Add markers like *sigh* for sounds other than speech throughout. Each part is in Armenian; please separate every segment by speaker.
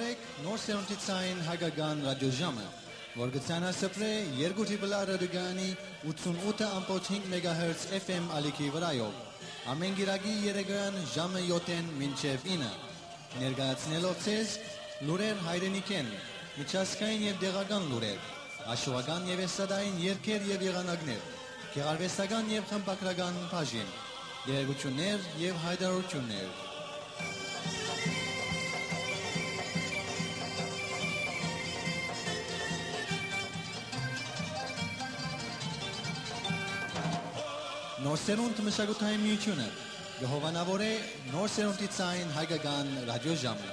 Speaker 1: սփրեք նոր սերունդի ցայն հայկական ռադիոժամը, որ գցանա սփրե երկու տիպլա ռադիոգանի 88.5 MHz FM ալիքի վրայով։ Ամեն գիրագի երեգան ժամը 7-ին մինչև 9։ Ներկայացնելով ցեզ լուրեր հայրենիքեն, միջազգային եւ դեղական լուրեր, աշխուհական եւ էստադային երգեր եւ եղանակներ, գեղարվեստական եւ խմբակրական բաժին, երեգություններ եւ հայտարարություններ։ Նոր սերունդ մշակութային միությունը գհովանավոր է նոր սերունդի ցայն հայկական ռադիոժամը։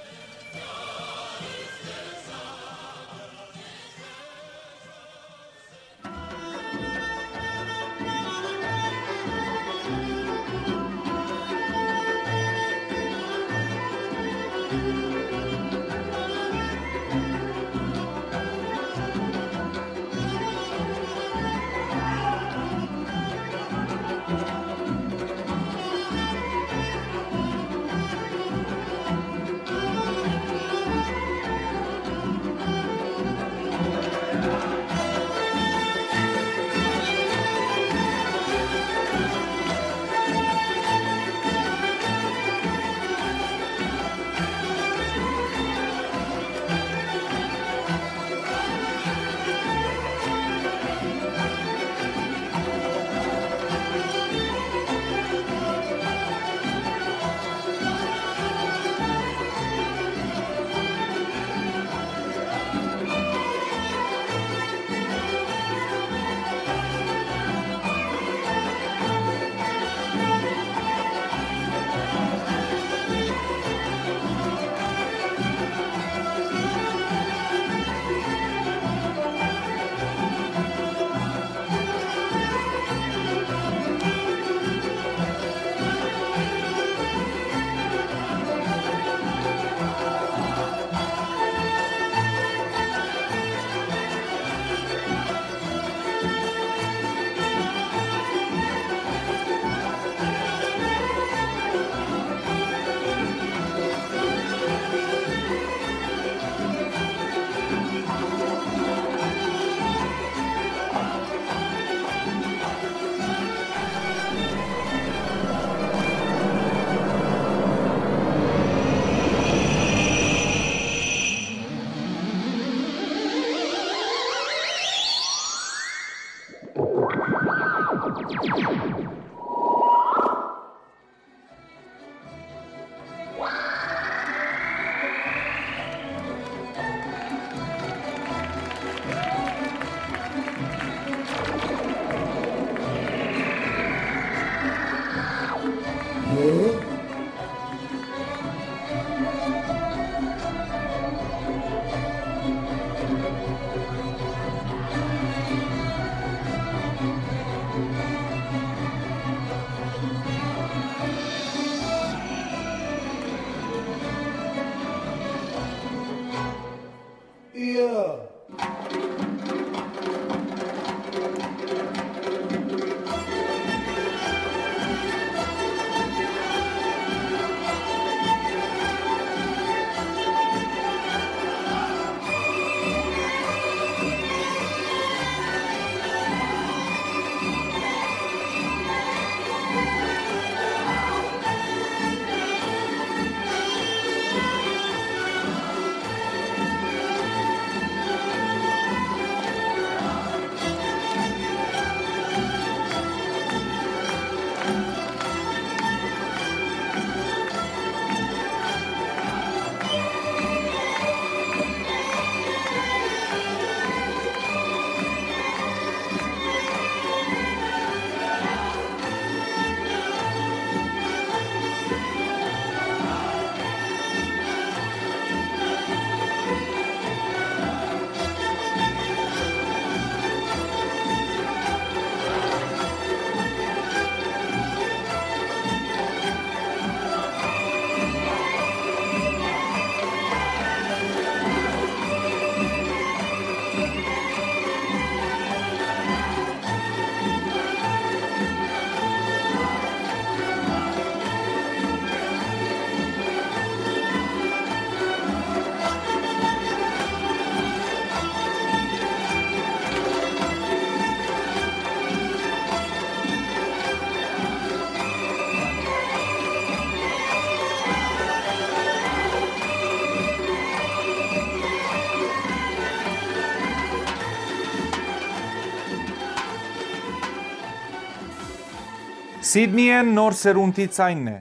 Speaker 2: Սիդնիեն նոր սերունդի ցայնն է։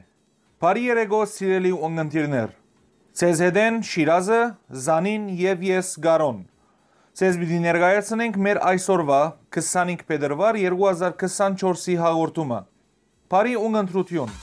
Speaker 2: Բարի երեկո սիրելի ունգընտիրներ։ Ցեզ հետ են Շիրազը, Զանին եւ ես Գարոն։ Ցեզ պիտի ներկայացնենք մեր այսօրվա 25 փետրվար 2024-ի հաղորդումը։ Բարի ունգընտրություն։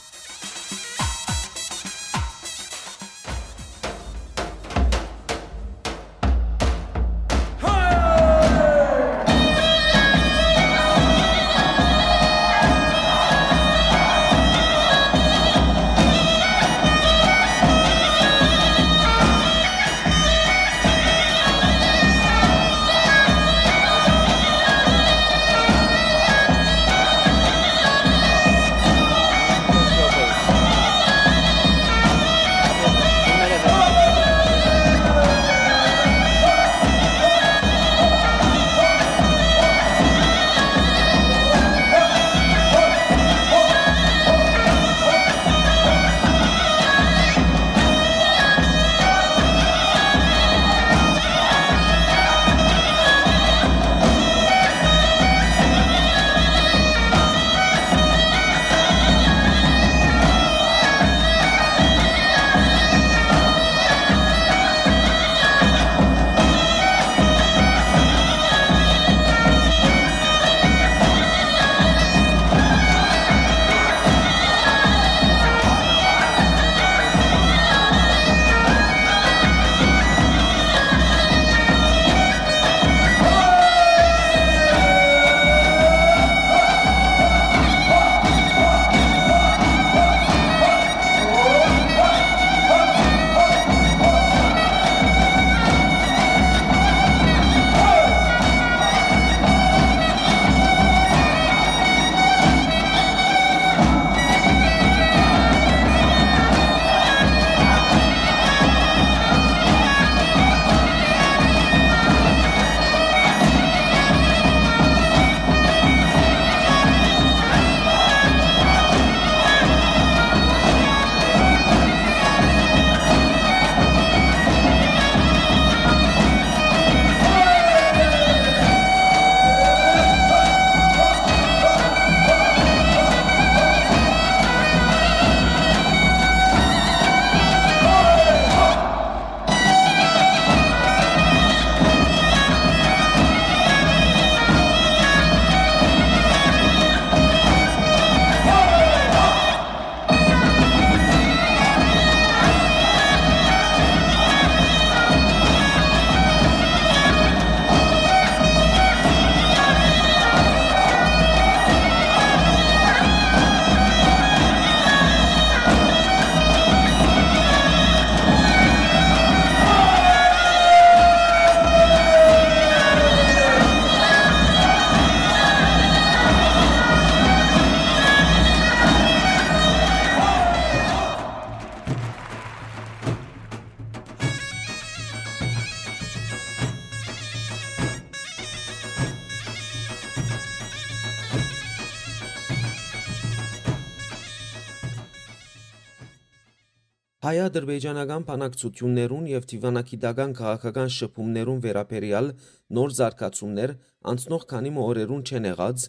Speaker 3: հայ-ադրբեջանական բանակցություններուն եւ դիվանագիտական քաղաքական շփումներուն վերաբերյալ նոր զարգացումներ անցնող քանի օրերուն չեն եղած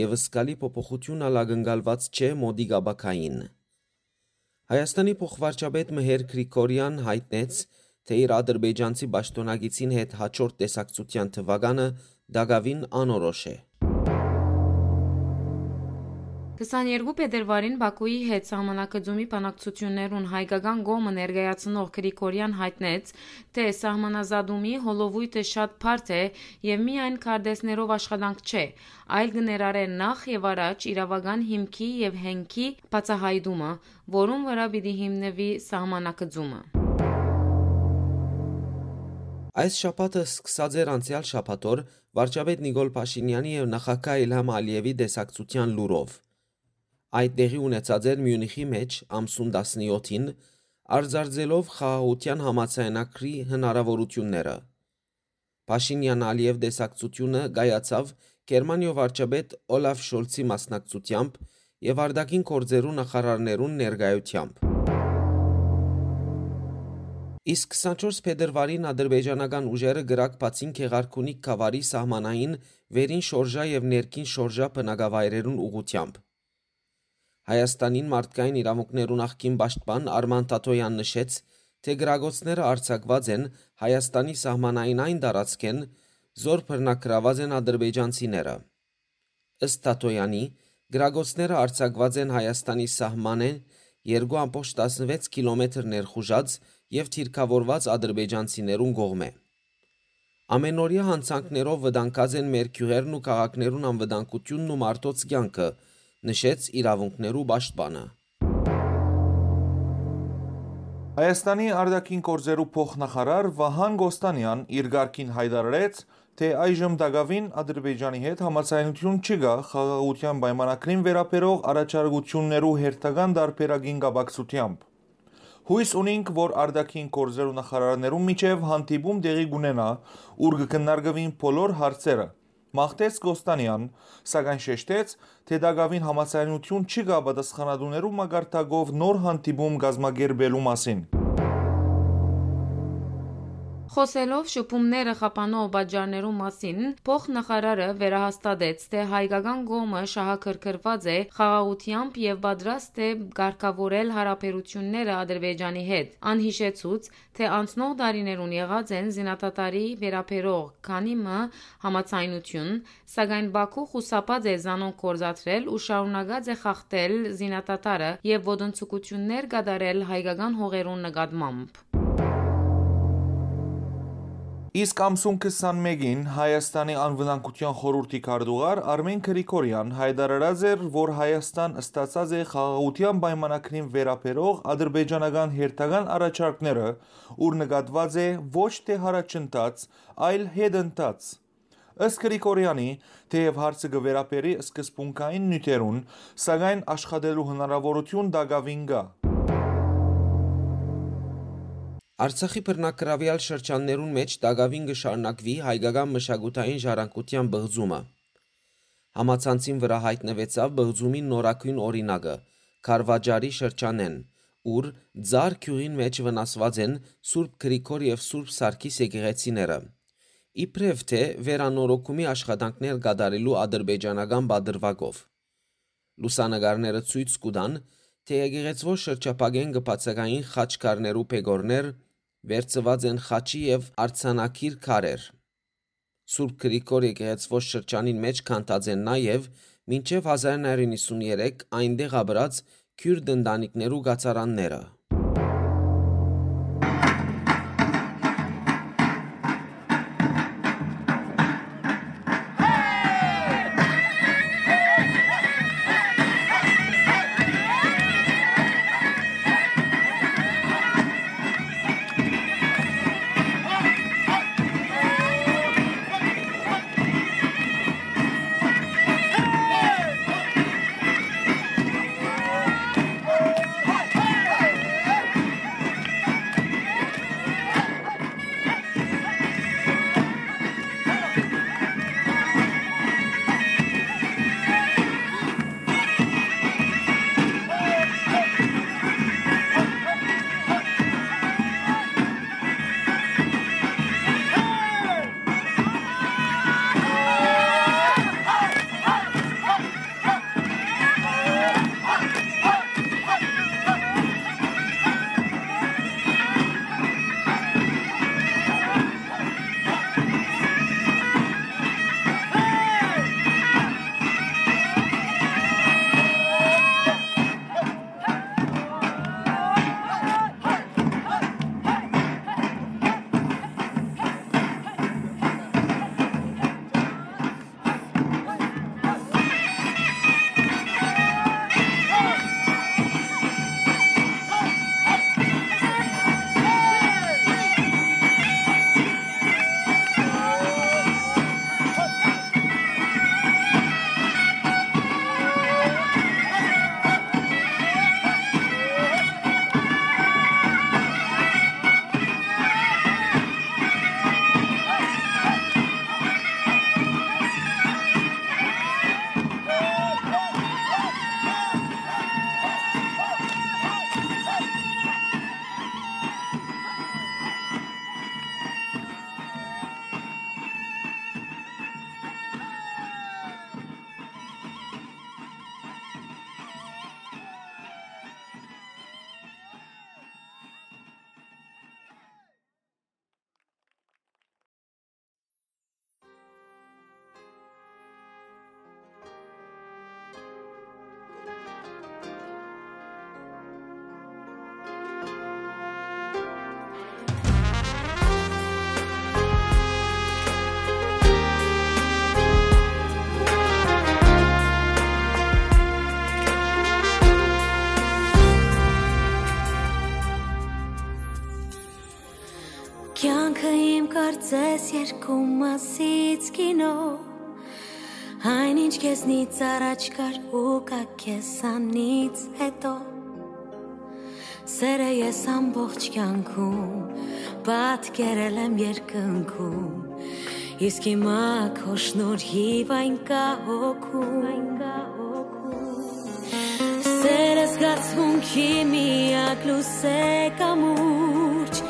Speaker 3: եւ սկալի փոփոխություն ալագնգալված չէ մոդիգաբակային Հայաստանի փոխվարչապետ Մհեր Գրիգորյան հայտնեց, թե իր ադրբեջանցի պաշտոնագիտին հետ հաջորդ տեսակցության թվականը դակավին անորոշ է։
Speaker 4: 22 փետրվարին Բաքուի հետ սահմանակցումի բանակցություններուն հայկական գոմը ներկայացնող Գրիգորյան հայտնեց, թե սահմանազատումի հոլովույթը շատ բարդ է եւ միայն քարտեզներով աշխատանք չէ, այլ կներառե նախ եւ առաջ իրավական հիմքի եւ հենքի բացահայտումը, որում վրա պիտի հիմնվի սահմանակցումը։
Speaker 3: Այս շաբաթը սկսած էր անցյալ շաբաթօր վարչապետ Նիկոլ Փաշինյանի եւ նախագահ Իլհամ Ալիևի դեսակցության լուրով։ Այդ տեղի ունեցած էր Մյունիխի մեջ ամսուն 17-ին, արձարձելով խաղաղության համաձայնագրի հնարավորությունները։ Փաշինյան-Ալիև դեսակցությունը գայացավ Գերմանիո վարչապետ Օլաֆ Շոլցի մասնակցությամբ եւ արդակին գործերու նախարարներուն ներկայությամբ։ Իսկ 24 փետրվարին ադրբեջանական ուժերը գրակացին Քեղարքունիք գավառի սահմանային վերին շորժա եւ ներքին շորժա բնակավայրերուն ուղությամբ։ Հայաստանին մարդկային իրավունքներու նախկին պաշտպան Արման Տատոյան նշեց, թե գրագոցները արձակված են Հայաստանի սահմանային այն տարածքեն, զոր բռնակրաված են ադրբեջանցիները։ Ըստ Տատոյանի, գրագոցները արձակված են Հայաստանի սահմանեն 2.16 կիլոմետր ներխուժած եւ թիրքավորված ադրբեջանցիներուն կողմէ։ Ամենօրյա հանցանքներով վտանգած են մեր գյուղերն ու քաղաքներուն անվտանգությունն ու մարդոց կյանքը, նշեց իրավունքներու պաշտպանը։
Speaker 2: Հայաստանի արտաքին գործերու փոխնախարար Վահան Գոստանյան իր ղարքին հայտարարեց, թե այժմ Դագավին Ադրբեջանի հետ համացայնություն չկա խաղաղության պայմանագրին վերաբերող առաջարկություններու հերթական դարբերագին կապակցությամբ։ Հույս ունենք, որ արտաքին գործերու նախարարներու միջև հանդիպում տեղի կունենա, ուր կքննարկվին բոլոր հարցերը, Մաղթեց Կոստանյան, սակայն շեշտեց, թե Դագավին համացայնություն չի կա պատասխանատուներու մագարտակով նոր հանդիպում գազմագերբելու մասին։
Speaker 4: Խոսելով շփումները խափանող բաժարներու մասին, փոխնախարարը վերահաստատեց, թե հայկական կողմը շահագրգռված է խաղաղությամբ եւ պատրաստ է ղեկավարել հարաբերությունները Ադրբեջանի հետ։ Անհիշեցուց, թե անցնող տարիներուն եղած են զինատատարի վերապերող քանի մը համացայնություն, սակայն Բաքու խուսափած է զանոն կորզաթրել ու շարունակած է խախտել զինատատարը եւ ոտնձգություններ կատարել հայկական հողերուն նկատմամբ։
Speaker 2: Իսկ ամսուն 21-ին Հայաստանի անվտանգության խորհրդի քարտուղար Արմեն Գրիգորյան հայտարարած էր, որ Հայաստան ստացած է խաղաղության պայմանագրին վերաբերող ադրբեջանական հերթական առաջարկները, ուր նկատված է ոչ թե հարաճընթաց, այլ հետընթաց։ Ըստ Գրիգորյանի, թեև հարցը կվերապերի սկզբունքային նյութերուն, սակայն աշխատելու հնարավորություն դակավին կա։
Speaker 3: Արցախի բռնակրավիալ շրջաններուն մեջ Տագավին կշարնակվի հայկական մշակութային ժառանգության բղձումը։ Համացանցին վրա հայտնվեցավ բղձումի նորակույն օրինակը՝ Խարվաճարի շրջանեն, ուր Ձար քյուղին մեջ վնասված են Սուրբ Գրիգոր եւ Սուրբ Սարգիս եկեղեցիները։ Իբրև թե վերանորոգումի աշխատանքներ կատարելու ադրբեջանական բادرվագով լուսանգարները ցույց կտան, թե եկեղեցվոր շրջապագեն կբացակային խաչքարներու պեգորներ, վերծված են խաչի եւ արցանակիր քարեր։ Սուրբ Գրիգոր եկեղեցվո շրջանին մեջ քանտած են նաեւ մինչև 1993 այնտեղ ապրած քյուրդ ընտանիքներու գացարանները։
Speaker 5: ձեզ երկու մասից կինո Այնինչ քեզնից առաջ կար ու կա քեզանից հետո Սերը ես ամբողջ կյանքում պատկերել եմ երկնքում Իսկ հիմա քո շնորհիվ այն կա հոգում այն Սերը զգացմունքի միակ լուսե կամուրջ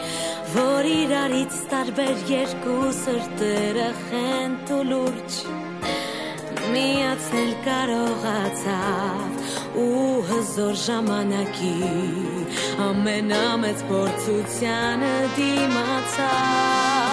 Speaker 5: որ իրարից տարբեր երկու սրտերը խենթ ու լուրջ միացնել կարողացավ ու հզոր ժամանակի ամենամեծ փորձությանը դիմացավ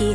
Speaker 6: Hi,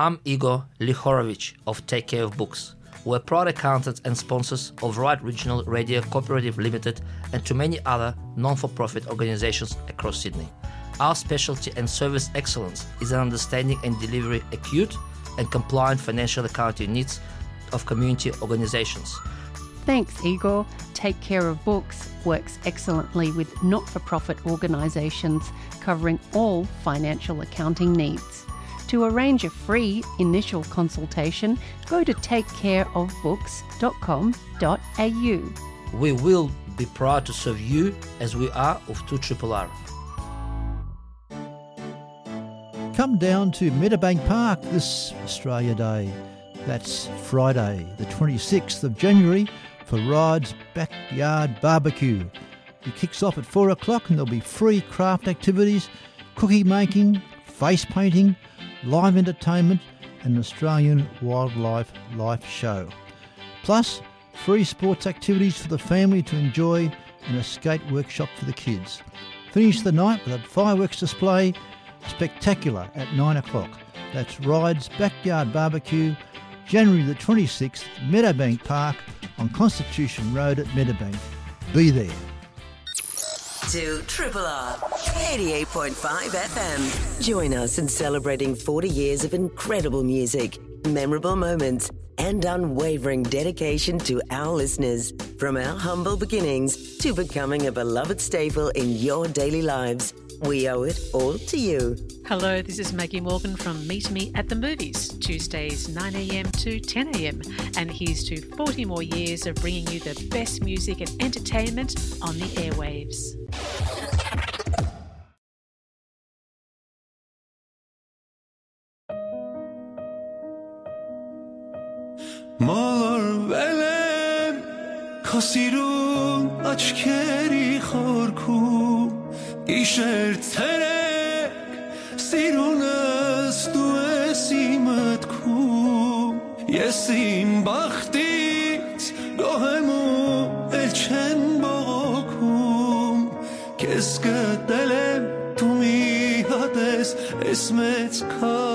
Speaker 6: I'm Igor Lihorovich of Take Care of Books. We're proud accountants and sponsors of Right Regional Radio Cooperative Limited and to many other non for profit organizations across Sydney. Our specialty and service excellence is in understanding and delivering acute and compliant financial accounting needs of community organizations.
Speaker 7: Thanks, Igor. Take Care of Books works excellently with not for profit organisations covering all financial accounting needs. To arrange a free initial consultation, go to takecareofbooks.com.au.
Speaker 6: We will be proud to serve you as we are of 2 Triple R.
Speaker 8: Come down to Meadowbank Park this Australia Day. That's Friday, the 26th of January, for Rod's Backyard Barbecue. It kicks off at 4 o'clock and there'll be free craft activities, cookie making, face painting, live entertainment, and an Australian wildlife life show. Plus, free sports activities for the family to enjoy and a skate workshop for the kids. Finish the night with a fireworks display, spectacular at 9 o'clock. That's Ride's Backyard Barbecue, January the 26th, Meadowbank Park on Constitution Road at Meadowbank. Be there.
Speaker 9: To Triple R 88.5 FM. Join us in celebrating 40 years of incredible music, memorable moments, and unwavering dedication to our listeners. From our humble beginnings to becoming a beloved staple in your daily lives, we owe it all to you.
Speaker 10: Hello, this is Maggie Morgan from Meet Me at the Movies, Tuesdays 9am to 10am. And here's to 40 more years of bringing you the best music and entertainment on the airwaves.
Speaker 11: Իշեր ցերեկ սիրունս դու ես իմ մտքում ես իմ բախտից գոհեմ ու էլ չեն բողոքում քեզ գտել եմ դու մի հատ ես մեծ քաղաքում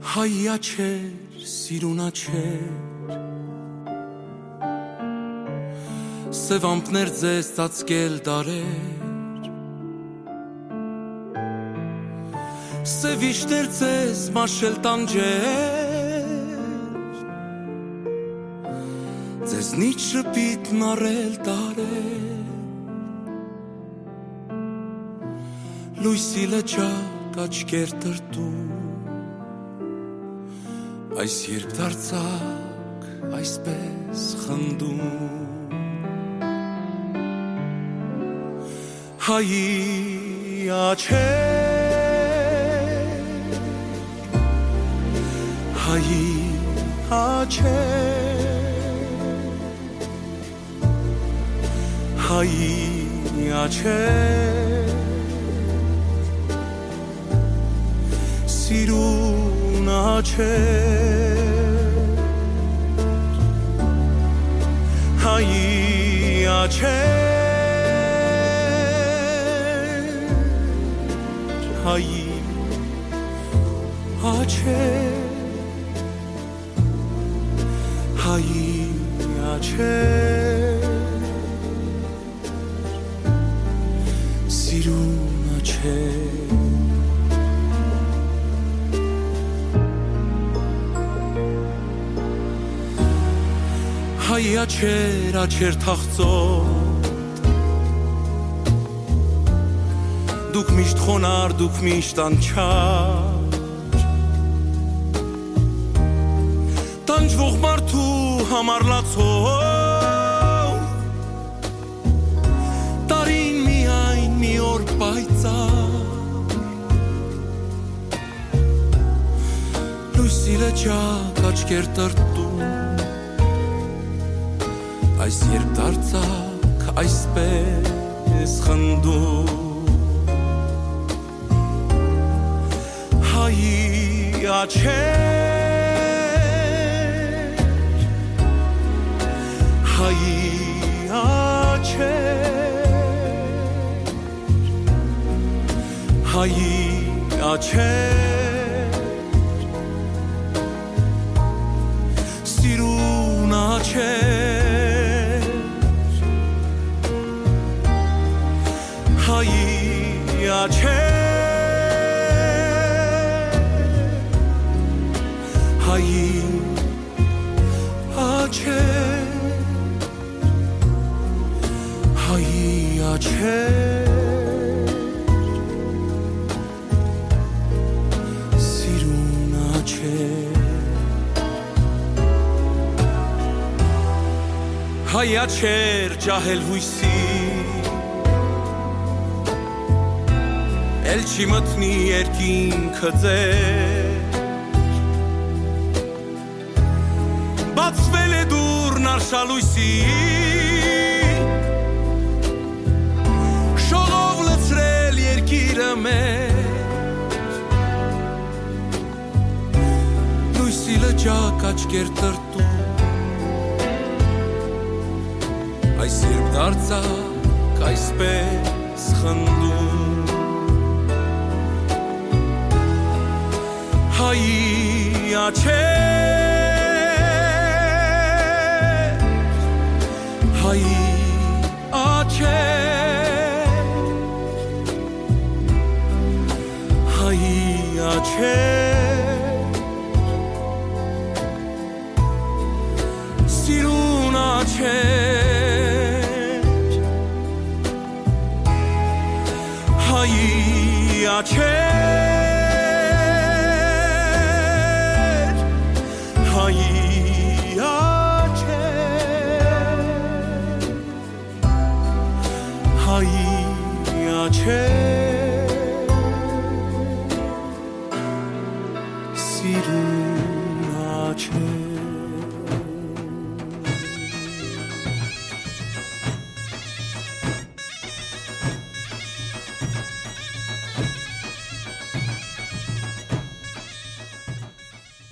Speaker 8: հայա չեր սիրունա չեր Սևամպներ ձեզ ծածկել դարեր Սևիշներ ձեզ մաշել տանջեր Ձեզնից շպիտն առել տարեր Լույսի լճակ աչքեր տրտում Այս երբ դարձակ այսպես խնդում Հայի աչեր Հայի աչեր Հայի աչեր սիրուն աչեր հայի աչեր հայի աչեր հայի աչեր աչեր աչեր թախծոտ դուք միշտ խոնար դուք միշտ անչար տանջվող մարդու համար լացող տարին միայն մի օր պայծառ լույսի լճակ աչքեր տրտում այս երբ դարձակ այսպես խնդում հայի աչեր հայի աչեր հայի աչեր հայա չեր ջահել հույսի էլ չի մտնի երկինքը ձեր բացվել է դուրն արշալույսի շողով լցրել երկիրը մեր լույսի լճակ աչքեր տրտում դարձակ այսպես խնդում հայի աչեր հայի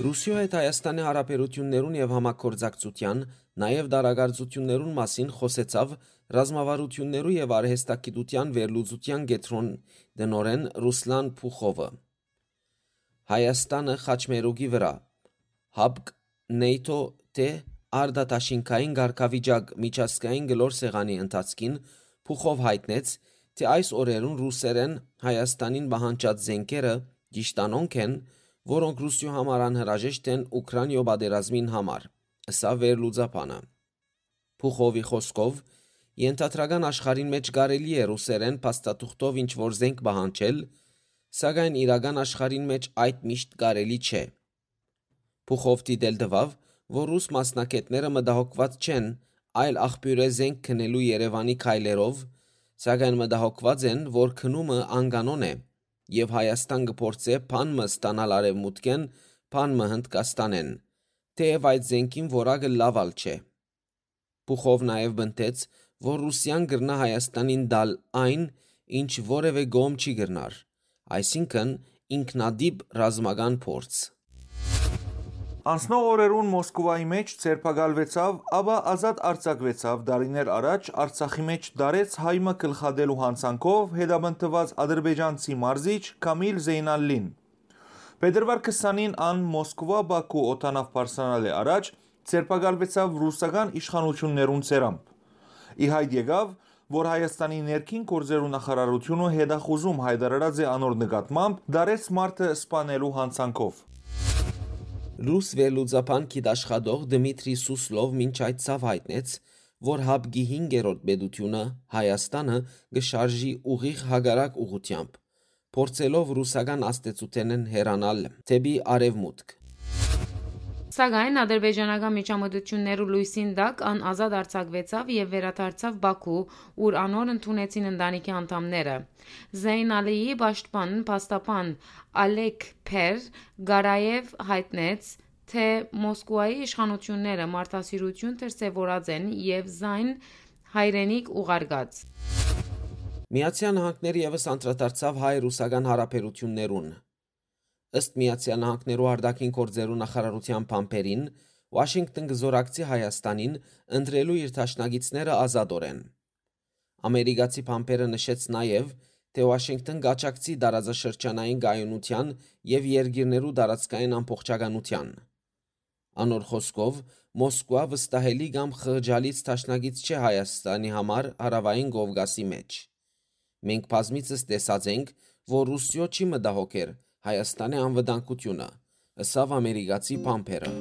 Speaker 3: Ռուսիո հետ Հայաստանի հարաբերություններուն եւ համագործակցության, նաեւ դարագարձություններուն մասին խոսեցավ ռազմավարություններու եւ արհեստագիտության վերլուծության գետրոն դնորեն Ռուսլան Փուխովը։ Հայաստանը խաչմերուկի վրա հապկ NATO թե արդատաշինքային ղարքավիճակ միջազգային գլոր սեղանի ընթացքին փուխով հայտնեց, թե այս օրերուն ռուսերեն Հայաստանին բահանջած զենքերը ճիշտանոնք են, որոնք Ռուսիո համար անհրաժեշտ են Ուկրաինայո պատերազմին համար։ Սա վերլուծապանը։ Փուխովի խոսքով Ենթադրական աշխարհին մեջ կարելի է ռուսերեն փաստաթուղթով ինչ որ զենք բանջել, սակայն իրական աշխարհին մեջ այդ միշտ կարելի չէ։ Փուխով դիտել դվավ, որ ռուս մասնակետները մտահոգված չեն, այլ աղբյուրե զենք քնելու Երևանի քայլերով, սակայն մտահոգված են, որ քնումը անկանոն է եւ Հայաստան կփորձե բանմը ստանալ արևմուտքեն, բանմը Հնդկաստանեն, թեև այդ զենքին որակը լավալ չէ։ Փուխով նաև բնտեց, որ Ռուսիան գրնա Հայաստանին դալ այն, ինչ որևէ գոմ չի գրնար, այսինքն ինքնադիպ ռազմական փորձ։
Speaker 2: Անցնող օրերուն Մոսկվայի մեջ ցերպակալվեցավ, ապա ազատ արձակվեցավ դարիներ առաջ Արցախի մեջ դարեց հայմը գլխադելու հանցանքով հետաբնտված ադրբեջանցի մարզիչ Կամիլ Զեյնալին։ Փետրվար 20-ին ան Մոսկվա Բաքու օտանավ պարսանալ է առաջ ցերպակալվեցավ ռուսական իշխանություններուն ցերամբ։ Ի հայտ եկավ, որ Հայաստանի ներքին գործերու նախարարությունը հետախուզում հայտարարած է անոր նկատմամբ դարեց մարտը սպանելու հանցանքով։
Speaker 3: Ռուս վերլուծապան գիտաշխատող Դմիտրի Սուսլով մինչ այդ ցավ հայտնեց, որ հապգի 5-րդ բեդությունը Հայաստանը գշարժի ուղիղ հագարակ ուղությամբ, փորձելով ռուսական աստեցութենեն հերանալ թեպի արևմուտք։
Speaker 4: Սակայն ադրբեջանական միջամտություններու լույսին տակ ան ազատ արձակվեցավ եւ վերադարձավ Բաքու, ուր անոր ընդունեցին ընտանիքի անդամները։ Զեյն Ալիի պաշտպան փաստապան Ալեք Փեր Գարաև հայտնեց, թե Մոսկվայի իշխանությունները մարտահրավերություն դրսևորած են եւ զայն հայրենիք ուղարկած։
Speaker 3: Միացյալ Նահանգները եւս անդրադարձավ հայ-ռուսական հարաբերություններուն Ըստ Միացյալ Նահանգներու արտաքին գործերու նախարարության փամփերին, Վաշինգտոն գզորակցի Հայաստանին ընտրելու իր ճաշնագիցները ազատորեն։ Ամերիկացի փամփերը նշեց նաև, թե Վաշինգտոն գաճակցի դարաձաշրջանային գայունության եւ երկիրներու դարածքային ամբողջականության։ Անոր խոսքով Մոսկվա վստահելի կամ խղճալից ճաշնագից չէ Հայաստանի համար հարավային Կովկասի մեջ։ Մենք բազմիցս տեսած ենք, որ Ռուսիո չի մտահոգեր Հայաստանի անվտանգությունը, ըսավ ամերիկացի Պամփերը։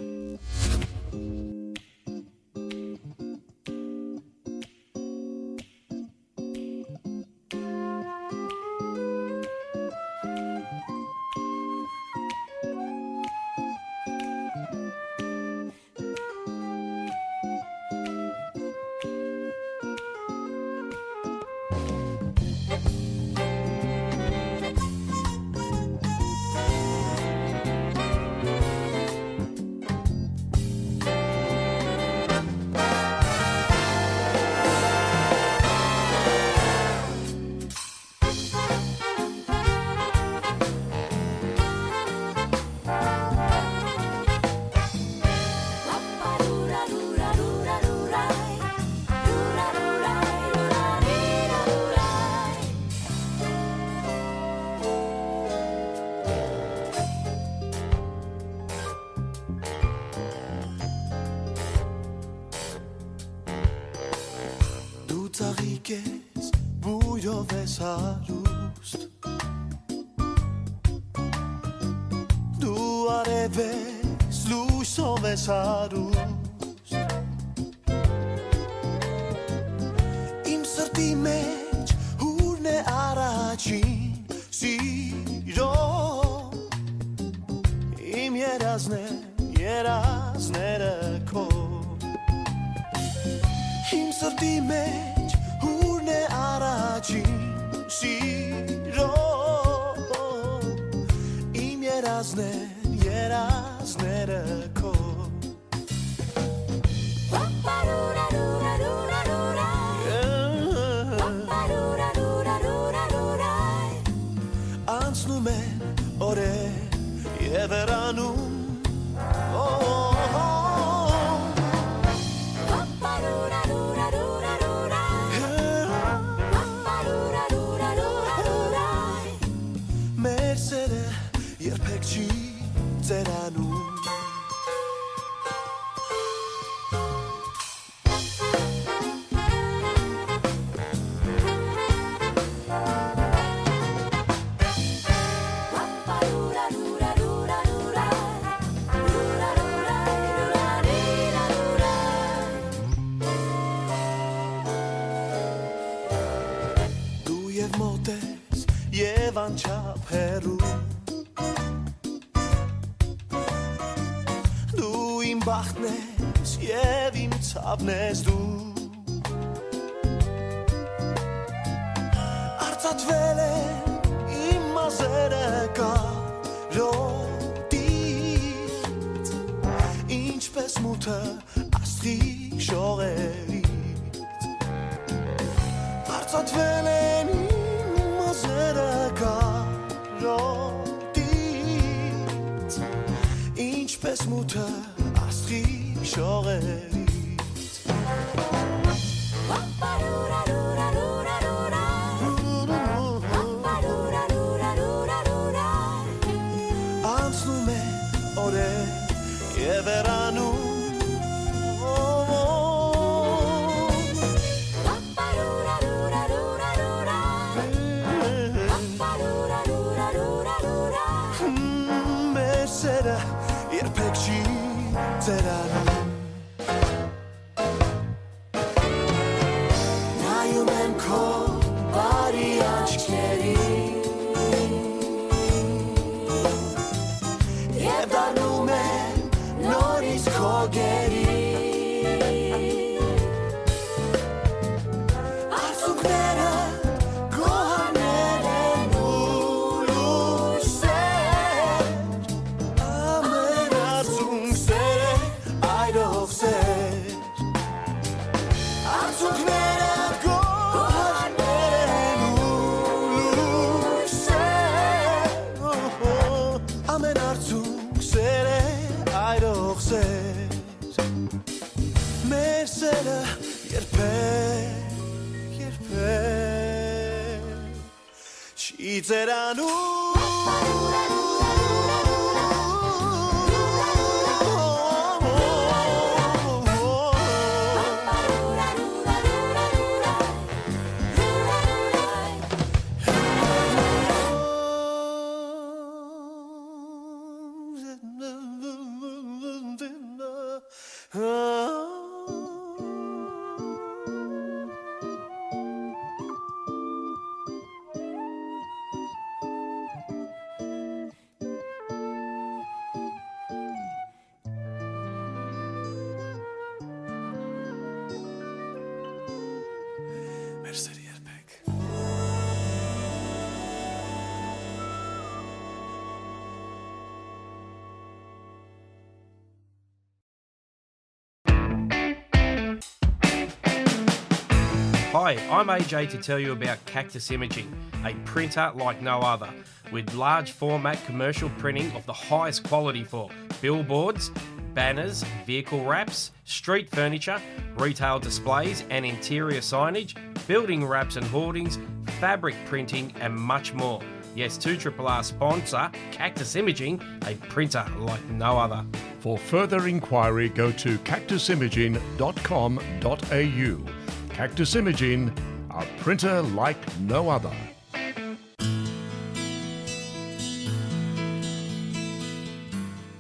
Speaker 12: Hi, I'm AJ to tell you about Cactus Imaging, a printer like no other, with large format commercial printing of the highest quality for billboards, banners, vehicle wraps, street furniture, retail displays and interior signage, building wraps and hoardings, fabric printing, and much more. Yes, 2RRR sponsor Cactus Imaging, a printer like no other.
Speaker 13: For further inquiry, go to cactusimaging.com.au. Cactus Imaging, a printer like no other.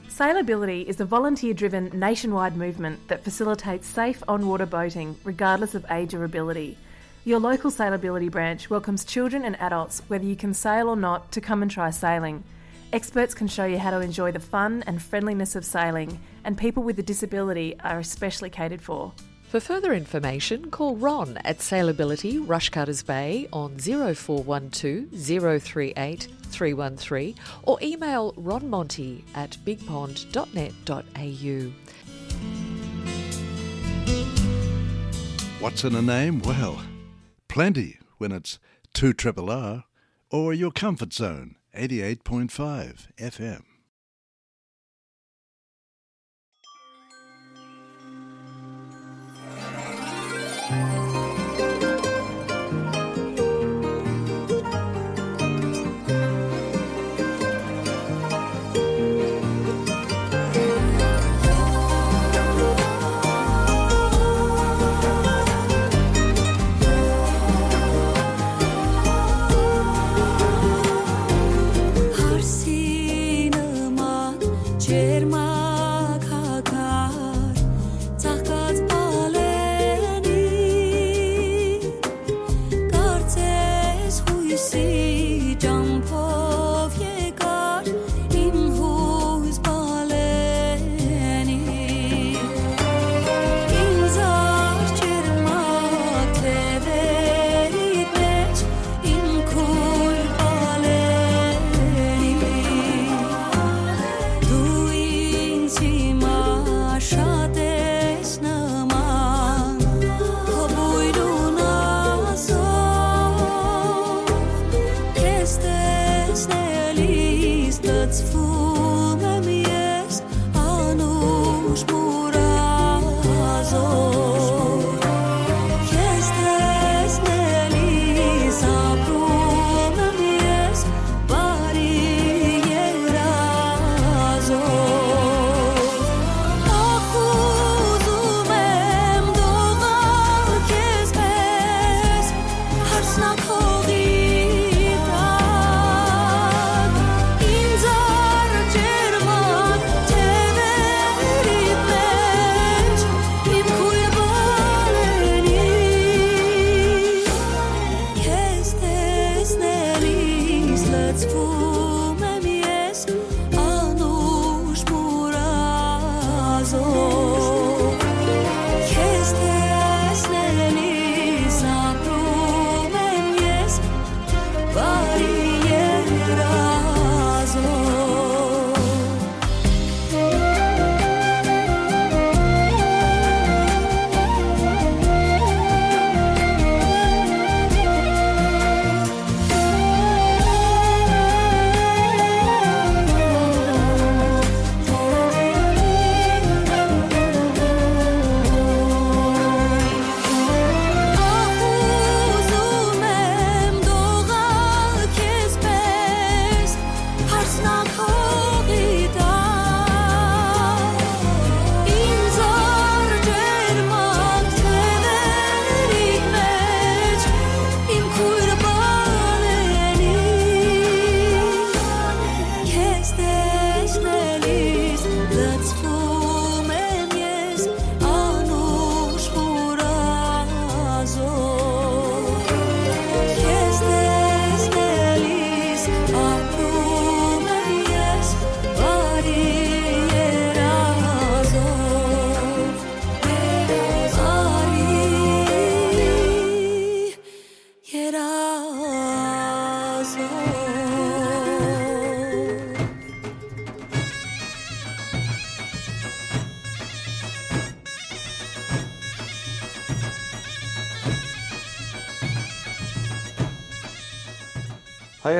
Speaker 14: Sailability is a volunteer driven nationwide movement that facilitates safe on water boating regardless of age or ability. Your local Sailability branch welcomes children and adults, whether you can sail or not, to come and try sailing. Experts can show you how to enjoy the fun and friendliness of sailing, and people with a disability are especially catered for.
Speaker 15: For further information, call Ron at Sailability Rushcutters Bay on 0412 038 313 or email ronmonty at bigpond.net.au.
Speaker 16: What's in a name? Well, plenty when it's 2 triple R or your comfort zone 88.5 FM.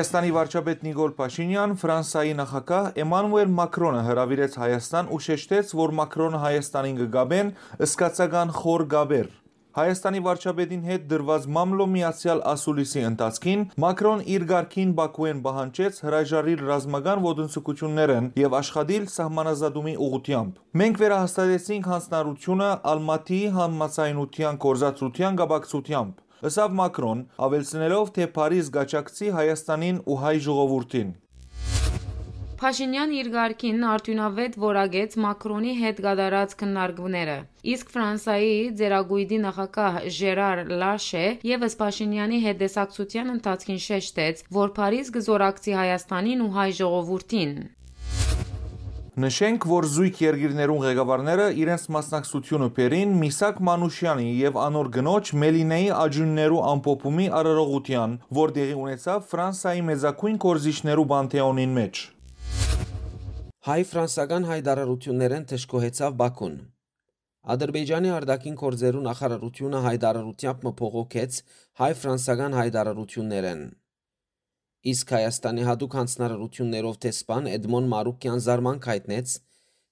Speaker 2: Հայաստանի վարչապետ Նիկոլ Փաշինյան Ֆրանսայի նախագահ Էմանուել Մակրոնը հրավիրեց Հայաստան ու շեշտեց, որ Մակրոնը Հայաստանին կգաբեն ըսկացական խոր գաբեր։ Հայաստանի վարչապետին հետ դրված մամլո միացյալ ասուլիսի ընթացքին Մակրոն իր ղարքին Բաքուեն բահանջեց հրաժարիլ ռազմական ոտնսկություններն եւ աշխատիլ սահմանազատումի ուղությամբ։ Մենք վերահաստատեցինք հանձնարարությունը Ալմատիի համացայնության կորզացության գաբակցությամբ ըսավ Մակրոն, ավելցնելով, թե Փարիզ գաչակցի Հայաստանին ու հայ ժողովրդին։
Speaker 4: Փաշինյան իր ղարքին արդյունավետ որագեց Մակրոնի հետ գդարած քննարկումները։ Իսկ Ֆրանսայի ձերագույդի նախագահ Ժերար Լաշե եւս Փաշինյանի հետ դեսակցության ընթացքին շեշտեց, որ Փարիզ գզորակցի Հայաստանին ու հայ ժողովրդին։
Speaker 2: Նշենք, որ զույգ երկիրներուն ղեկավարները իրենց մասնակցությունը բերին Միսակ Մանուշյանի եւ անոր գնոջ Մելինեի աջուններու ամփոփումի արարողության, որ տեղի ունեցավ Ֆրանսայի մեծակույն կորզիչներու բանթեոնին մեջ։
Speaker 3: Հայ-ֆրանսական հայդարարություններեն թշկոհեցավ Բաքուն։ Ադրբեջանի արտաքին գործերու նախարարությունը հայդարարությամբ մփողոքեց հայ-ֆրանսական հայդարարություններեն։ Իսկ Հայաստանի հadoop հանձնարարություններով տեսփան Էդմոն Մարուկյան զարմանք հայտնեց,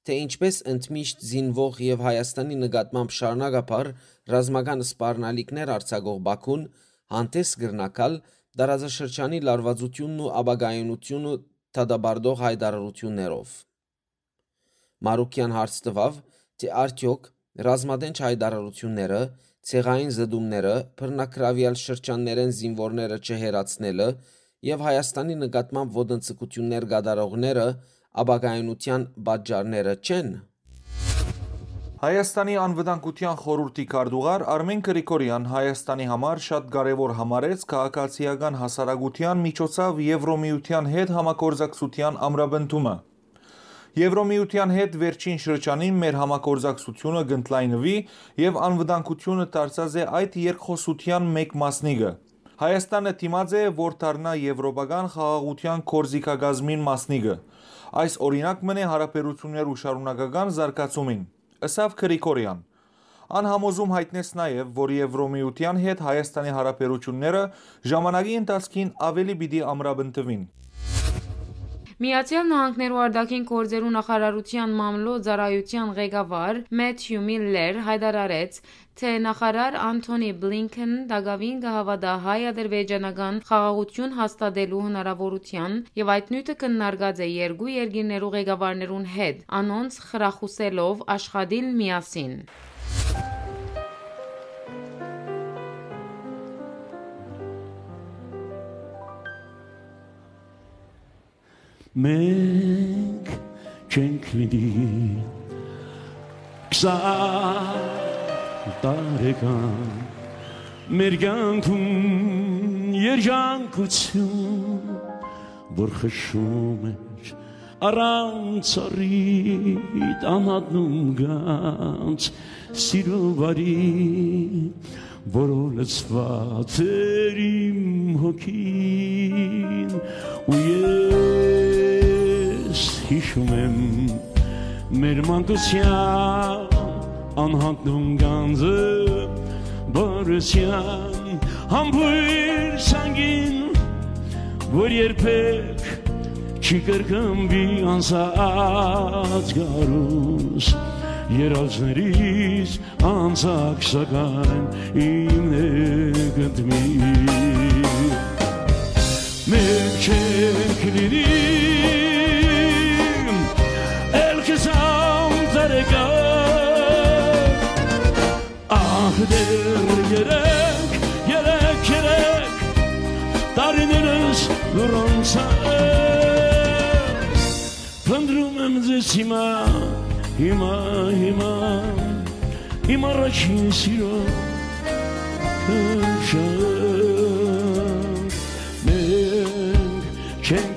Speaker 3: թե ինչպես ընդմիշտ զինվող եւ Հայաստանի նկատմամբ շարունակապար ռազմական սպառնալիքներ արձակող Բաքուն հանդես գրնակալ դարաձաշրջանի լարվածությունն ու աբագայունությունը դադարդող հայդարարություններով։ Մարուկյան հարց տվավ, թե արդյոք ռազմադենչ հայդարարությունները, ցեղային զդումները, բռնակրավյալ շրջաններեն զինվորները չհերացնելը եւ Հայաստանի նկատմամբ ոտնձգություններ գդարողները աբագայունության պատճառները չեն։
Speaker 2: Հայաստանի անվտանգության խորհրդի քարտուղար Արմեն Գրիգորյան Հայաստանի համար շատ կարևոր համարեց քաղաքացիական հասարակության միջոցով Եվրոմիության հետ համագործակցության ամրապնդումը։ Եվրոմիության հետ վերջին շրջանին մեր համագործակցությունը գտնլայնվի եւ անվտանգությունը դարձած է այդ երկխոսության մեկ մասնիկը։ Հայաստանը դիմաց է, որ դառնա եվրոպական խաղաղության կորզիկագազմին մասնիկը։ Այս օրինակ մնե հարաբերություններ ու շարունակական զարգացումին ըսավ Գրիգորյան։ Անհամոզում հայտնեց նաև, որ Եվրոմիության հետ Հայաստանի հարաբերությունները ժամանակի ընթացքին ավելի պիտի ամրապնդվին։
Speaker 4: Միացյալ Նահանգներու արտաքին գործերու նախարարության մամլո ծառայության ղեկավար Մեթյու Միլլեր հայտարարեց, թե նախարար Անթոնի Բլինքեն դակավին կհավատա հայ-ադրբեջանական խաղաղություն հաստատելու հնարավորության եւ այդ նյութը կննարկած է երկու երկիրներու ղեկավարներուն հետ, անոնց խրախուսելով աշխատիլ միասին։
Speaker 17: մենք չենք լինի քսան տարեկան մեր կյանքում երջանկություն որ խշում էր առանց արիտ անհատնում գանց սիրո վարի որով լծված էր իմ հոգին ու ես հիշում եմ մեր մանկության անհատնում գանձը բարսյան համբույր սանգին որ երբեք չի կրկնվի անսած գարուս երազներից անցակ սակայն իմն է լուրանցա Փնդրում եմ ձեզ հիմա, հիմա, հիմա, իմ առաջին սիրո կշան Մենք չենք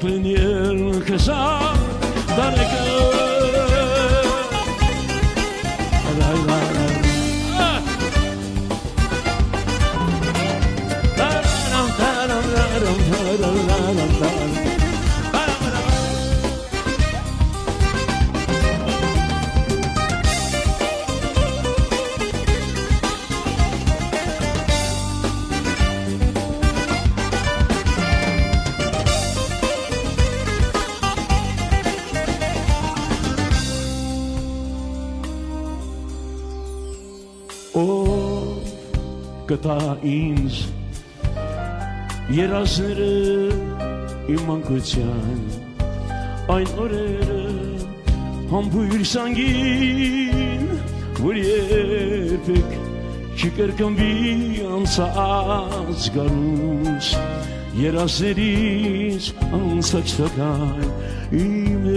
Speaker 17: երազները իմ մանկության այն օրերը համբույր սանգին որ երբեք չկրկնվի անցած գարուս երազներից անցած տկան իմ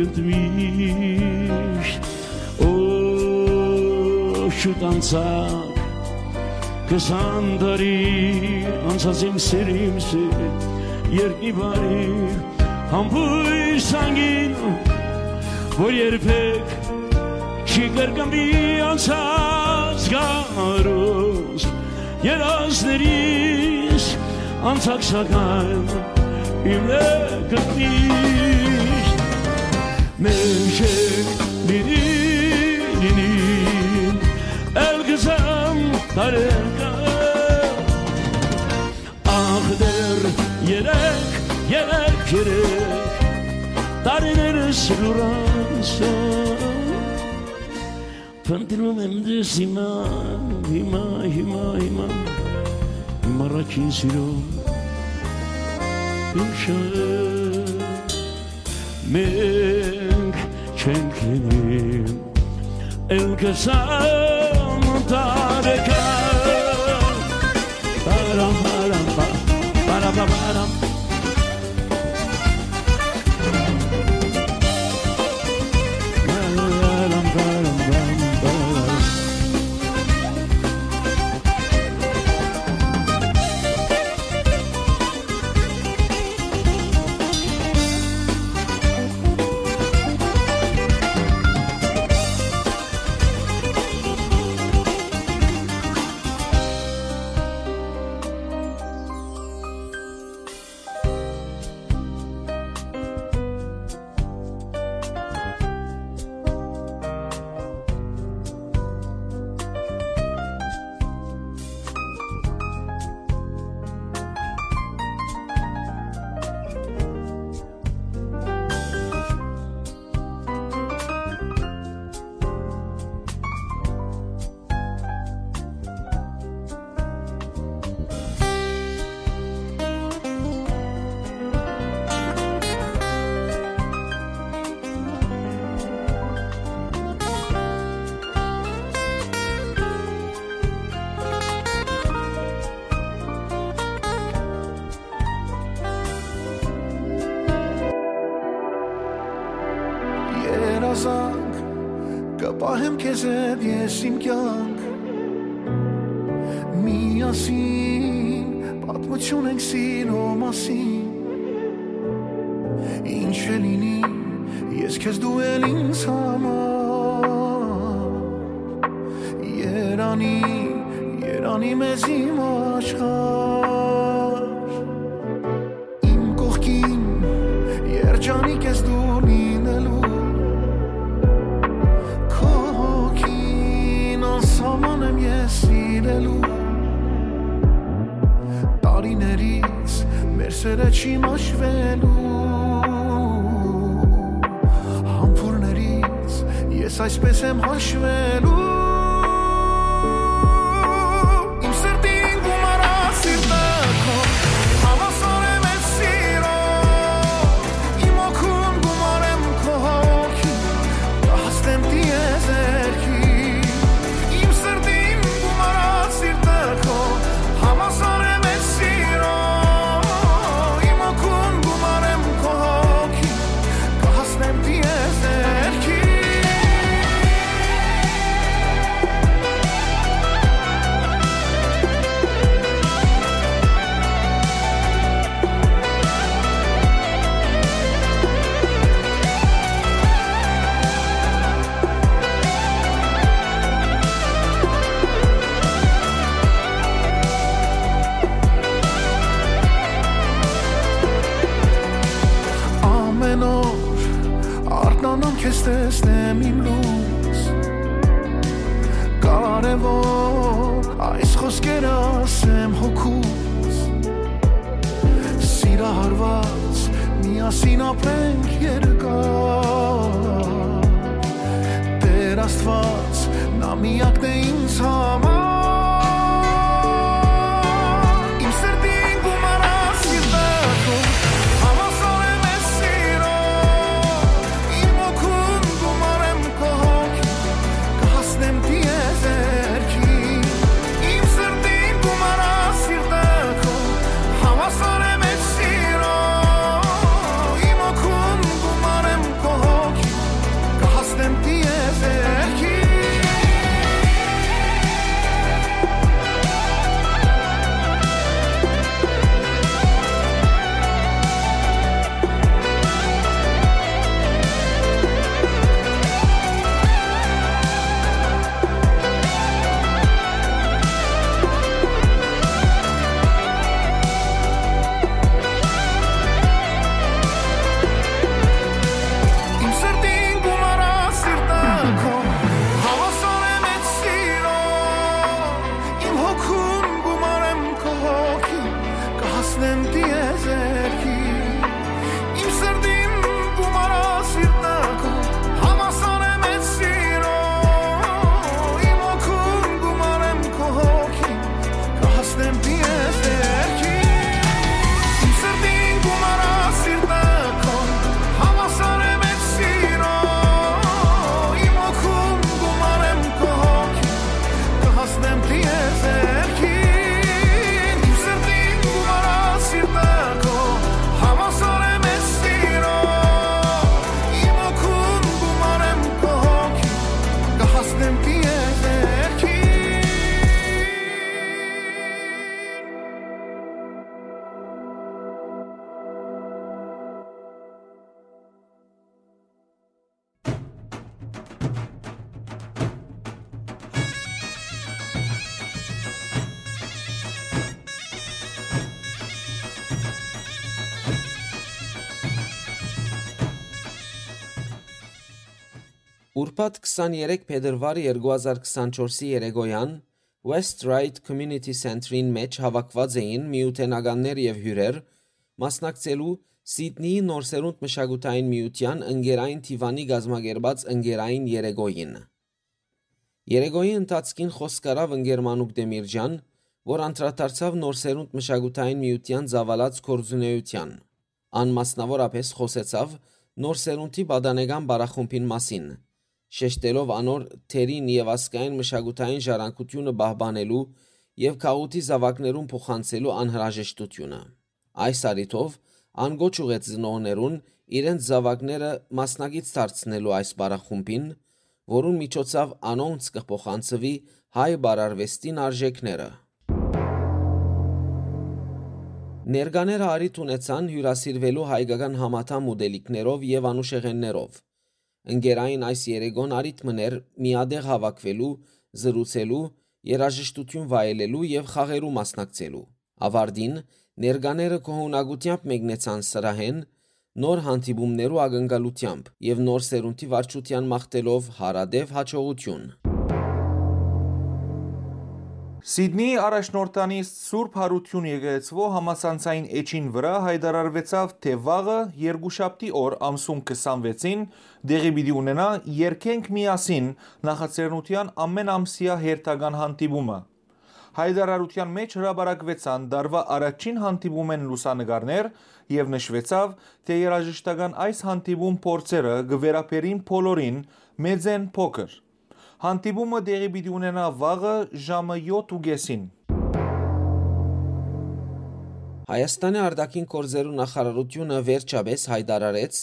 Speaker 17: կնդվիշտ օ շուտ անցակ կսան դարի անցած իմ սիրիմ սիր երկնի բարի համբույր սանգին որ երբեք չի կրկնվի անցած գարուս երազներից անցակ սակայն իմ կրկնիշտ մեջեք լիրին էլ գզամ տարեկա ախ դեր երեք երեք երեք տարիներս լուրանսան Փնտրում եմ դες հիմա, հիմա, հիմա, հիմա Իմ առաջին սիրում իմ շան Մենք չենք լինիմ
Speaker 11: քեզ հետ ես իմ կյանք միասին պատմություն ենք սիրո մասին ինչ է լինի ես քեզ դու էլ
Speaker 3: Ուրբաթ 23 փետրվար 2024-ի երեկոյան West Ryde Community Center-ին մեջ հավաքված էին միութենականներ եւ հյուրեր մասնակցելու Սիդնեի Նորսերունդ մշակութային միության ընկերային Թիվանի գազմագերբած ընկերային երեկոյին։ Երեկոյի ընթացքին խոսք արավ ընկեր Մանուկ Դեմիրջյան, որ անդրադարձավ Նորսերունդ մշակութային միության զավալած կորձունեության։ Ան մասնավորապես խոսեցավ Նորսերունդի բադանեգան բարախումբին մասին, շեշտելով անոր թերին եւ ասկային մշակութային ժառանգությունը բահբանելու եւ քաղուտի զավակներուն փոխանցելու անհրաժեշտությունը։ Այս արիթով անգոչ ուղեց զնողներուն իրենց զավակները մասնագից դարձնելու այս բարախումբին, որուն միջոցով անոնց կփոխանցվի հայ բարարվեստին արժեքները։ Ներկաները արիթ ունեցան հյուրասիրվելու հայկական համաթամ ուդելիքներով եւ անուշեղեններով։ Ընկերային այս երեգոն արիթ մներ միադեղ հավաքվելու, զրուցելու, երաժշտություն վայելելու եւ խաղերու մասնակցելու։ Ավարդին Ներկաները կողունակությամբ մեկնեցան սրահեն նոր հանդիպումներու ակնկալությամբ եւ նոր սերունդի վարչության մաղթելով հարադև հաջողություն։
Speaker 2: Սիդնեի առաջնորդանի Սուրբ Հարություն եկեղեցվո համասանցային էջին վրա հայտարարվեցավ, թե վաղը երկուշաբթի օր ամսուն 26-ին դեղի պիտի ունենա երկենք միասին նախաձեռնության ամենամսյա հերթական հանդիպումը հայդարարության մեջ հրաբարակվեցան դարվա առաջին հանդիպումեն լուսանկարներ եւ նշվեցավ, թե երաժշտական այս հանդիպում փորձերը գվերապերին բոլորին մեծ են փոքր։ Հանդիպումը դեղի պիտի ունենա վաղը ժամը 7:30-ին։
Speaker 3: Հայաստանի արտաքին գործերու նախարարությունը վերջապես հայտարարեց,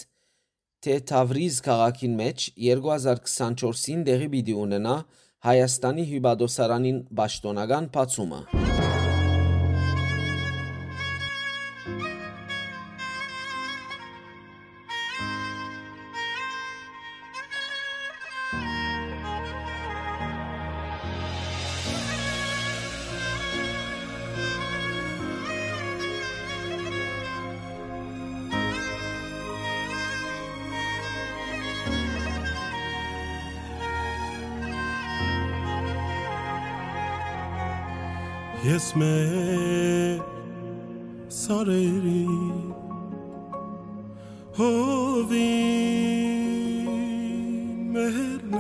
Speaker 3: թե Թավրիզ քաղաքին մեջ 2024-ին դեղի պիտի ունենա Հայաստանի հյուպատոսարանին պաշտոնական բացումը։
Speaker 18: Ես մեր սարերի հովի մերն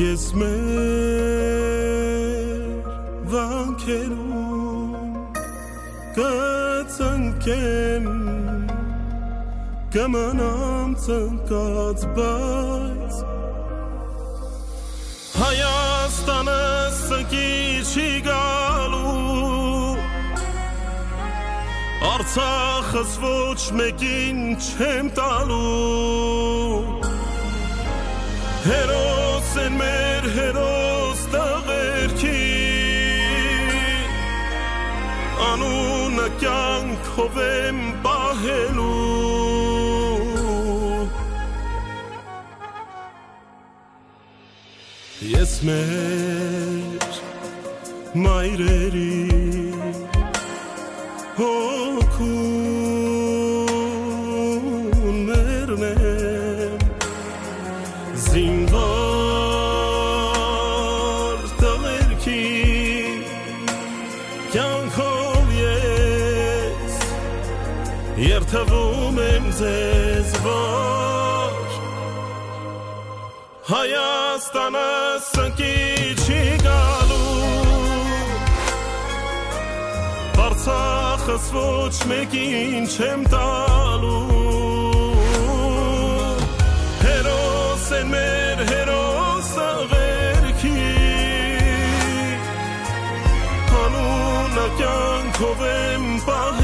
Speaker 18: Ես մեր վանքերում կծնկեմ կմնամ ծնկած բայց Հայաստանը սնկի չի գալու Արցախս ոչ մեկին չեմ տալու Հերոս են մեր հերոս տղերքի Անունը կյանքով եմ պահելու մեր մայրերի Արցախս ոչ մեկին չեմ տալու Հերոս են մեր հերոս աղերքի Հանունը կյանքով եմ պահելու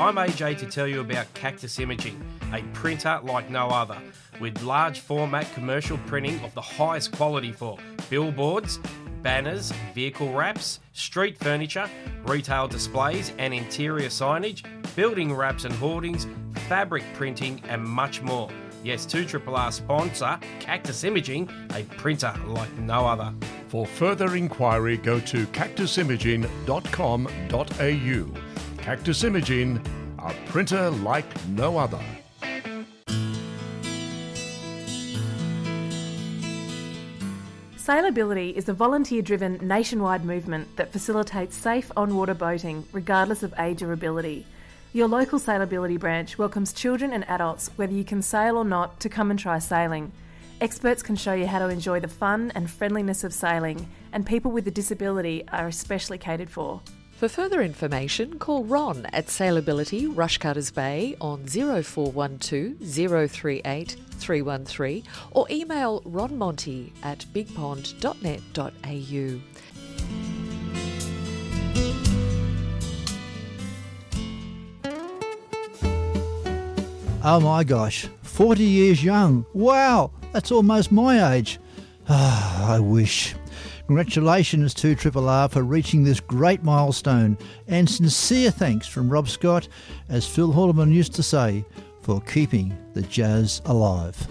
Speaker 12: I'm AJ to tell you about Cactus Imaging, a printer like no other, with large format commercial printing of the highest quality for billboards, banners, vehicle wraps, street furniture, retail displays and interior signage, building wraps and hoardings, fabric printing, and much more. Yes, 2RRR sponsor Cactus Imaging, a printer like no other.
Speaker 13: For further inquiry, go to cactusimaging.com.au. Cactus Imaging, a printer like no other.
Speaker 14: Sailability is a volunteer driven nationwide movement that facilitates safe on water boating regardless of age or ability. Your local Sailability branch welcomes children and adults, whether you can sail or not, to come and try sailing. Experts can show you how to enjoy the fun and friendliness of sailing, and people with a disability are especially catered for.
Speaker 15: For further information, call Ron at Sailability Rushcutters Bay on 0412 038 313 or email ronmonty at bigpond.net.au.
Speaker 8: Oh my gosh, 40 years young. Wow, that's almost my age. Ah, *sighs* I wish. Congratulations to Triple R for reaching this great milestone, and sincere thanks from Rob Scott, as Phil Haldeman used to say, for keeping the jazz alive.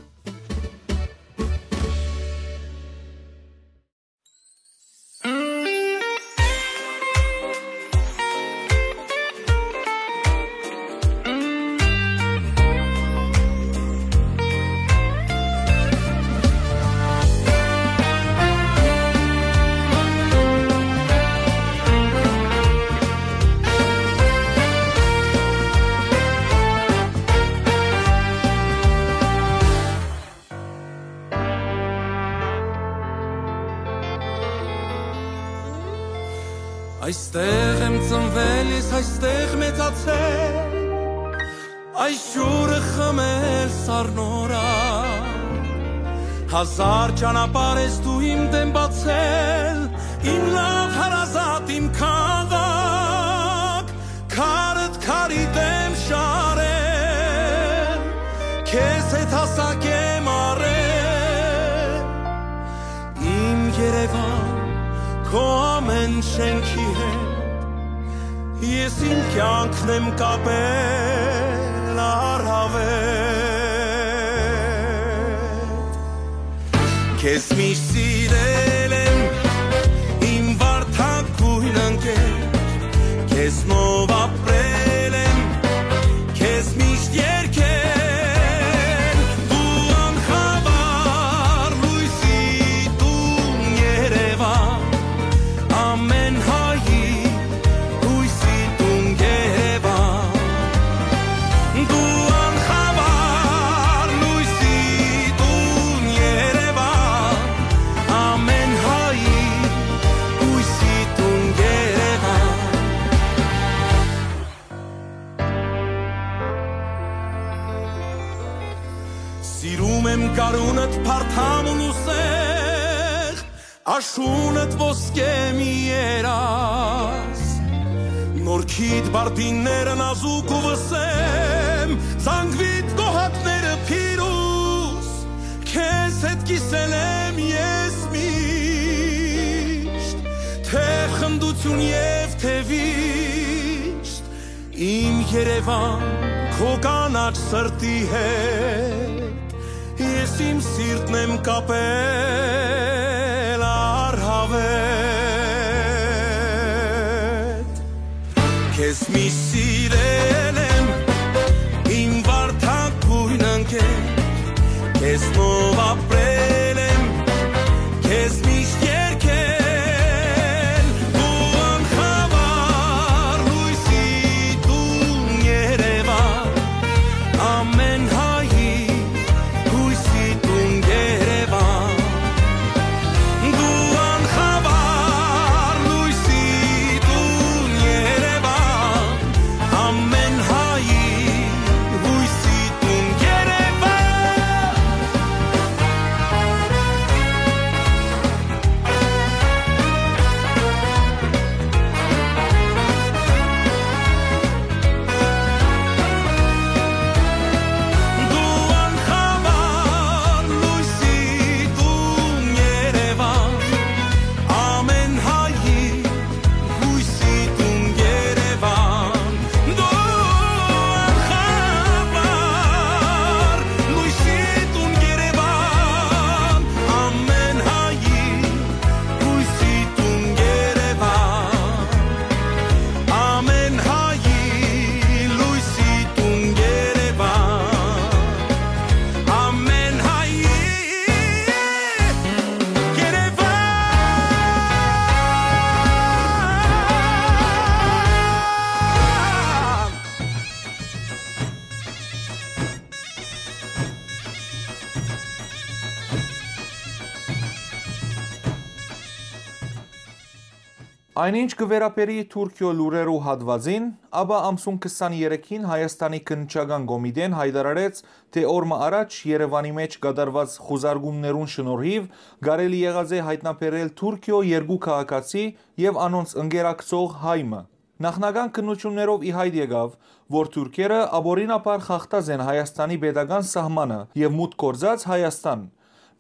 Speaker 2: Այնինչ կվերապերի Թուրքիո լուրերու հատվածին, ապա ամսուն 23-ին Հայաստանի քննչական կոմիտեն հայտարարեց, թե օրմը առաջ Երևանի մեջ կատարված խուզարկումներուն շնորհիվ կարելի եղած է հայտնաբերել Թուրքիո երկու քաղաքացի եւ անոնց ընկերակցող հայմը։ Նախնական քննություններով ի հայտ եկավ, որ թուրքերը աբորինապար խախտած են Հայաստանի pedagogan սահմանը եւ մուտք կորցած Հայաստան։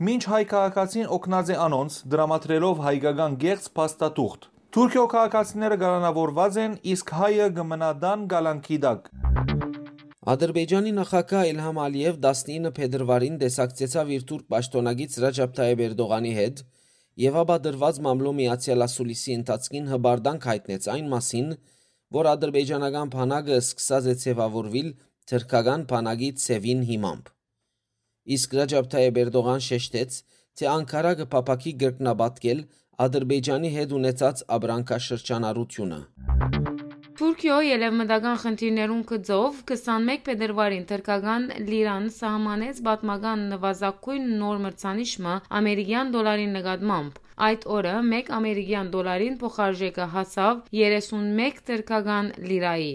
Speaker 2: Մինչ հայ քաղաքացին օգնած է անոնց դրամատրելով հայկական գեղձ փաստաթուղթ։ Թուրքիո քաղաքացիները գարանավորված են, իսկ հայը կմնա դան գալանքի դակ։
Speaker 3: Ադրբեջանի նախագահ Իլհամ Ալիև 19 փետրվարին դեսակցեցավ իր թուրք պաշտոնագից Ռաջապ Թայեփ Էրդողանի հետ եւ ապա դրված մամլո միացյալ ասուլիսի ընթացքին հբարդանք հայտնեց այն մասին, որ ադրբեջանական բանակը սկսած է ցևավորվել թրքական բանակի ցևին հիմամբ։ Իսկ Ռաջապ Թայեփ Էրդողան շեշտեց, թե Անկարա կփապակի գրկնաբատկել Ադրբեջանի հետ ունեցած աբրանքաշրջանառությունը։
Speaker 4: Թուրքիո ելևմտական խնդիրներուն գծով 21 փետրվարին թրկական լիրան սահմանեց պատմական նվազագույն նոր մրցանիշը ամերիկյան դոլարի նկատմամբ։ Այդ օրը 1 ամերիկյան դոլարին փոխարժեքը հասավ 31 թրկական լիրայի։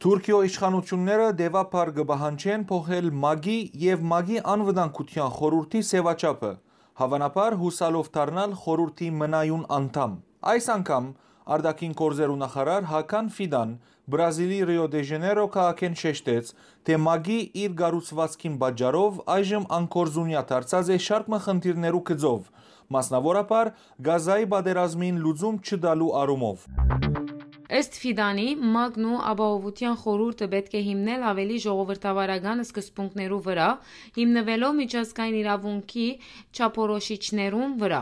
Speaker 2: Թուրքիո իշխանությունները դեվապար կբահանջեն փոխել ՄԱԳ-ի եւ ՄԱԳ-ի անվտանգության խորհրդի սեվաչափը, հավանաբար հուսալով դառնալ խորհրդի մնայուն անդամ։ Այս անգամ Արդակին գործերու նախարար Հական Ֆիդան Բրազիլի Ռիո դե Ժանեյրո քաղաքեն շեշտեց, թե ՄԱԳ-ի իր գառուցվածքին պատճառով այժմ անկորզունյա դարձած է շարք խնդիրներու գծով, մասնավորապես Գազայի բادرազմին լուծում չդալու առումով։
Speaker 4: Ըստ Ֆիդանի, ՄԱԳ-ն ու ապահովության խորհուրդը պետք է հիմնել ավելի ժողովրդավարական սկզբունքներու վրա, հիմնվելով միջազգային իրավունքի չափորոշիչներուն վրա։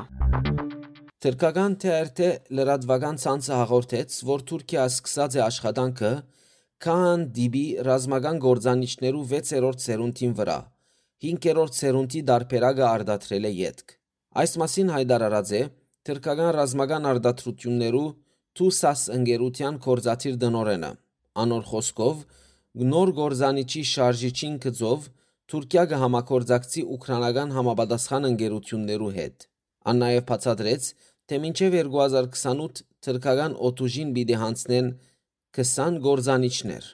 Speaker 3: Թրկական TRT լրատվական ցանցը հաղորդեց, որ Թուրքիա սկսած է աշխատանքը դիբի ռազմական գործանիչներու 6-րդ սերունդին վրա 5-րդ սերունդի դարբերակը արդատրել է յետք։ Այս մասին հայտարարած է թրկական ռազմական արդատրություններու Թուսաս ընկերության կորզաթիր դնորենը։ Անոր խոսքով նոր գործանիչի շարժիչին գծով Թուրքիա կհամակորձակցի ուկրաինական համապատասխան ընկերություններու հետ։ Ան նաև բացատրեց, թե մինչև 2028 թրքական օտուժին պիտի հանցնեն 20 գործանիչներ։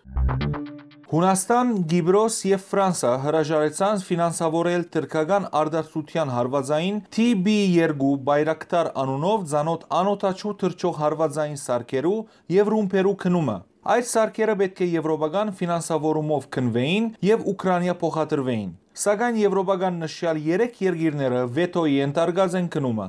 Speaker 2: Հունաստան, Գիբրոս եւ Ֆրանսա հրաժարեցան ֆինանսավորել թրքական արդարացության հարվածային TB2 բայրակտար անունով ցանոթ անօտաչու թրջող հարվածային սարքերու եւ ռումպերու քնումը։ Այդ սարքերը պետք է եվրոպական ֆինանսավորումով քնվեին եւ Ուկրաինա փոխադրվեին։ Սակայն եվրոպական նշյալ 3 երկիրները վետոյի ենթարկած են քնումը։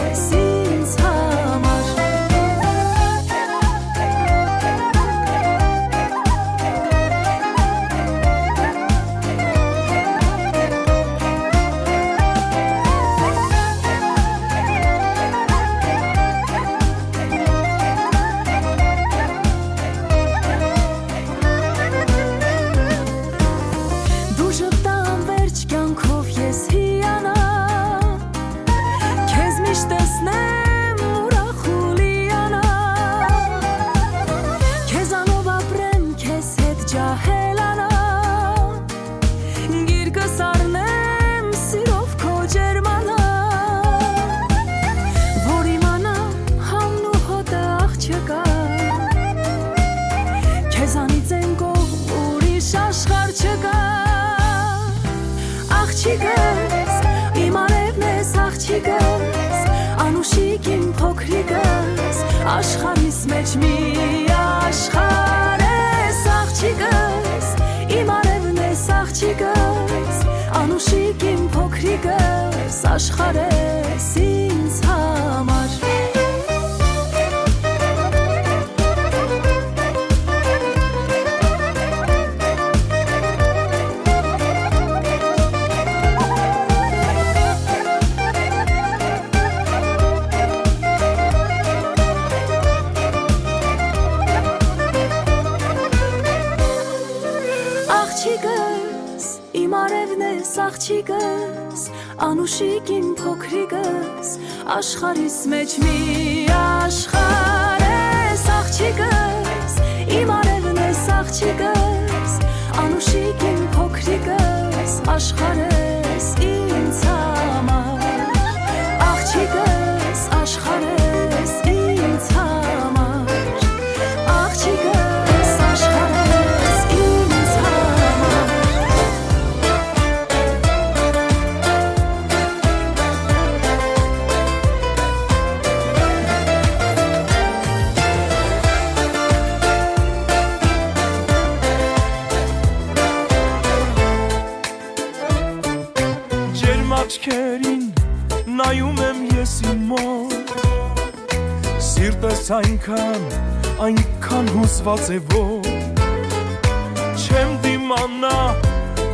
Speaker 19: աշխարհիս մեջ մի աշխարհ ես աղջիկս իմ արևն ես աղջիկս անուշիկ իմ փոքրիկս աշխարհ ես անուշիկ իմ փոքրիկս աշխարհիս մեջ մի աշխարհ ես աղջիկս իմ արևն ես աղջիկս անուշիկ իմ փոքրիկս աշխարհ
Speaker 20: այնքան, այնքան հուսված է որ Չեմ դիմանա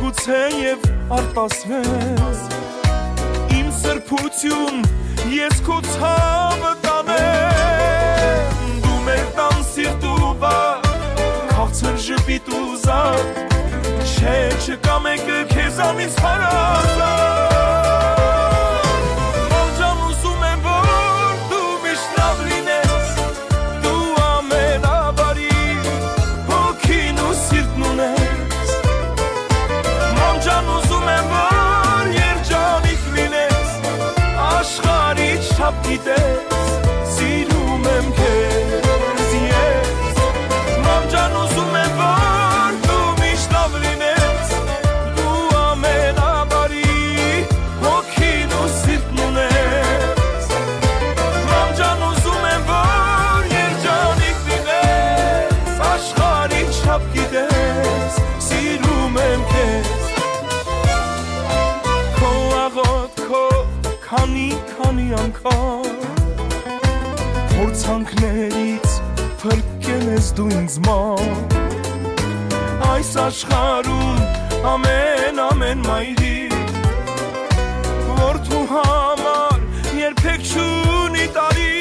Speaker 20: գուցե եւ արտասվես Իմ սրբություն ես քո ցավը տանեմ Դու մեր տան սիրտու բա Քաղցր ժպիտ ու զատ Չէ չկա մեկը քեզանից հարազատ աշխարում ամեն ամեն մայրի Որդու համար երբեք չունի տարի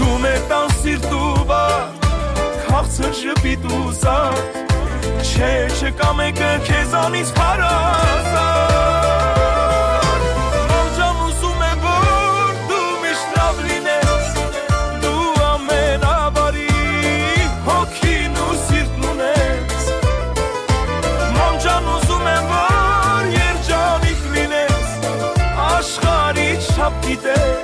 Speaker 20: Դու մեր տան սիրտու բար Քաղցր ժպիտ ու զատ Չէ չկա մեկը քեզանից հարազատ
Speaker 21: cité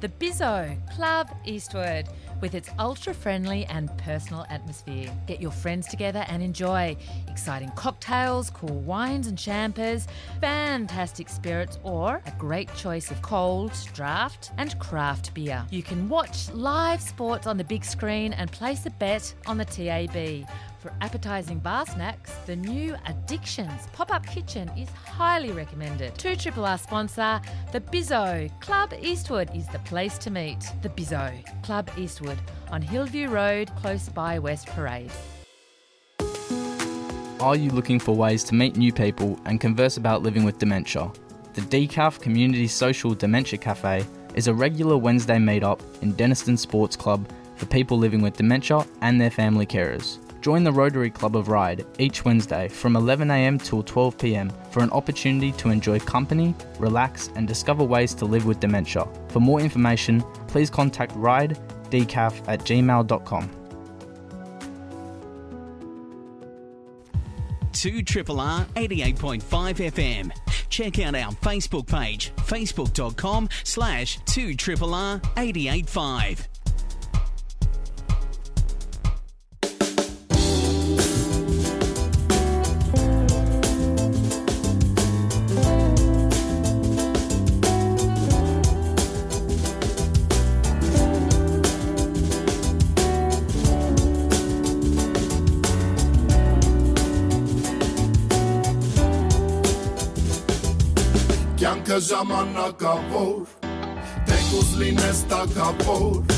Speaker 21: The Bizzo Club Eastwood. With its ultra friendly and personal atmosphere. Get your friends together and enjoy exciting cocktails, cool wines and champers, fantastic spirits, or a great choice of cold, draft, and craft beer. You can watch live sports on the big screen and place a bet on the TAB. For appetising bar snacks, the new Addictions pop up kitchen is highly recommended. 2 Triple R sponsor, the Bizzo Club Eastwood is the place to meet. The Bizzo Club Eastwood on Hillview Road, close by West Parade.
Speaker 22: Are you looking for ways to meet new people and converse about living with dementia? The DCAF Community Social Dementia Cafe is a regular Wednesday meet-up in Denniston Sports Club for people living with dementia and their family carers. Join the Rotary Club of Ride each Wednesday from 11am till 12pm for an opportunity to enjoy company, relax, and discover ways to live with dementia. For more information, please contact ridedcaf at gmail.com.
Speaker 23: 2 Triple R 88.5 FM. Check out our Facebook page, facebook.com slash 2 Triple R 885.
Speaker 24: Կյանքը ժամանակավոր Թեկուզ լինես տակավոր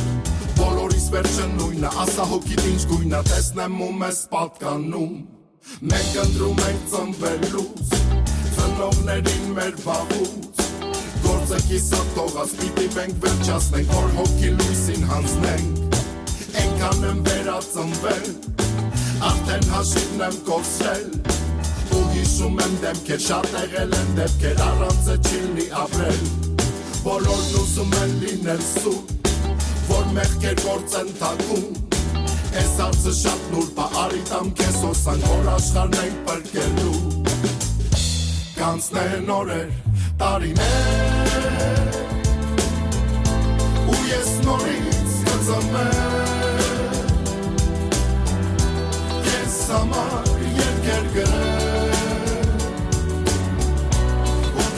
Speaker 24: Բոլորիս վերջը նույնը Ասա հոգիտ ինչ գույնը Տեսնեմ ու մեզ պատկանում Մենք ընտրում ենք ծնվելուց Ծնողներին մեր վաղուց Գործը կիսա թողած Պիտի մենք վերջացնենք Որ հոգի լույսին հանձնենք Ենքան եմ վերածնվել Արդեն հաշիվն եմ կորսել ու հիշում եմ դեմքեր շատ եղել են դեպքեր առանց չիլնի ապրել բոլորն ուզում են լինել սուտ որ մեղքեր գործեն թակում Այս հարցը շատ նուրբ արի տամ քեզ հոսանք որ աշխարհն ենք պրկելու Կանցնեն օրեր տարիներ ու ես նորից կծնվեմ Ես համար երկեր գրեմ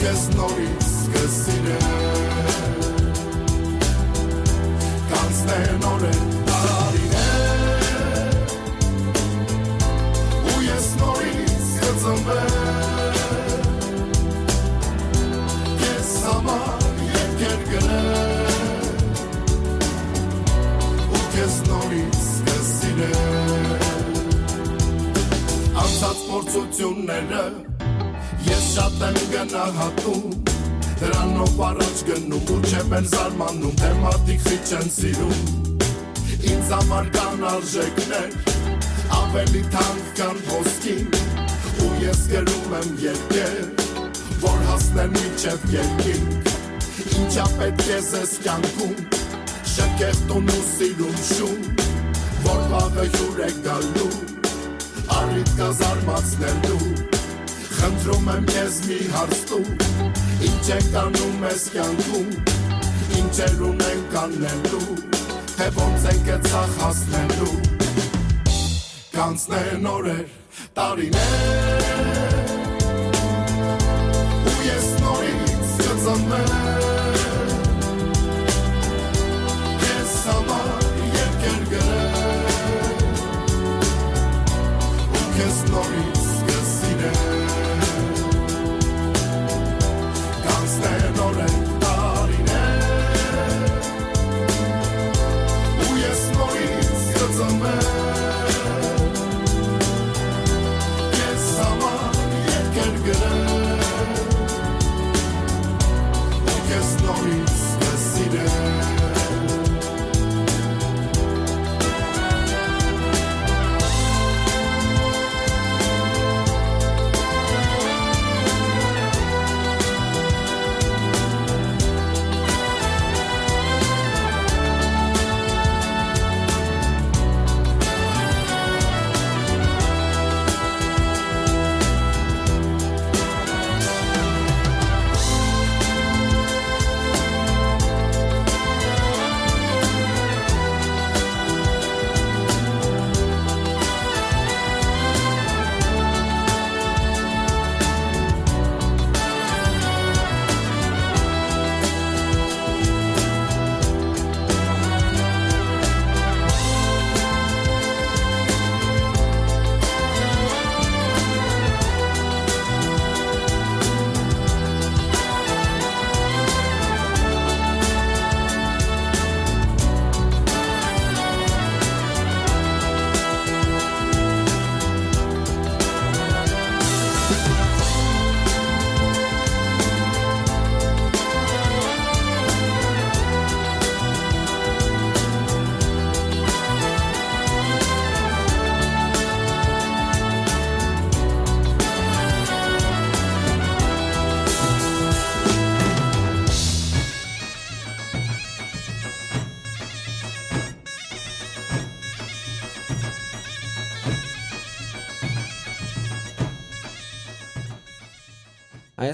Speaker 24: քեզ նորից կսիրեմ Կանցնեն օրեր տարիներ ու ես նորից կծնվեմ Քեզ համար երկեր գրեմ ու քեզ նորից կսիրեմ անցած փորձությունները շատ եմ գնահատում դրանով առաջ գնում ու չեմ էլ զարմանում թե մարդիկ խիչ են սիրում ինձ համար կան արժեքներ ավելի թանկ կան ոսկին ու ես գրում եմ երկեր որ հասնեմ միջև երկինք ինչա պետք է զես կյանքում շքեղտուն ու սիրում շում որ վաղը հյուր է գալու առիթ կա զարմացնելու Խնդրում եմ ես մի հարց տու Ինչ ենք անում ես կյանքում Ինչեր ունենք անելու Թե ոնց ենք է ծախ հասնելու Կանցնեն օրեր, տարիներ Ու ես նորից կծնվեմ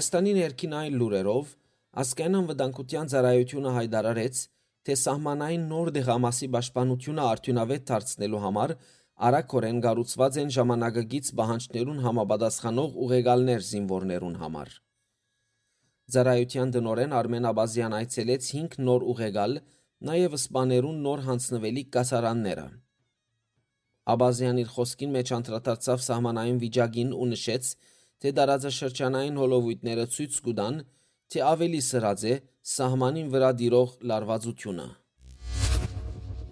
Speaker 3: Հայաստանի ներքին այլ լուրերով ասկայն անվտանգության ծառայությունը հայտարարեց, թե սահմանային նոր դեղամասի պաշտպանությունը արդյունավետ դարձնելու համար արագորեն կառուցված են ժամանակագից պահանջներուն համապատասխանող ուղեգալներ զինվորներուն համար։ Ծառայության տնօրեն Արմեն Աբազյան այցելեց 5 նոր ուղեգալ, նաև սպաներուն նոր հանձնվելիք կասարանները։ Աբազյան իր խոսքին մեջ անդրադարձավ սահմանային վիճակին ու նշեց, թե դարաձաշրջանային հոլովույթները ցույց կտան, թե ավելի սրած է սահմանին վրա դիրող լարվածությունը։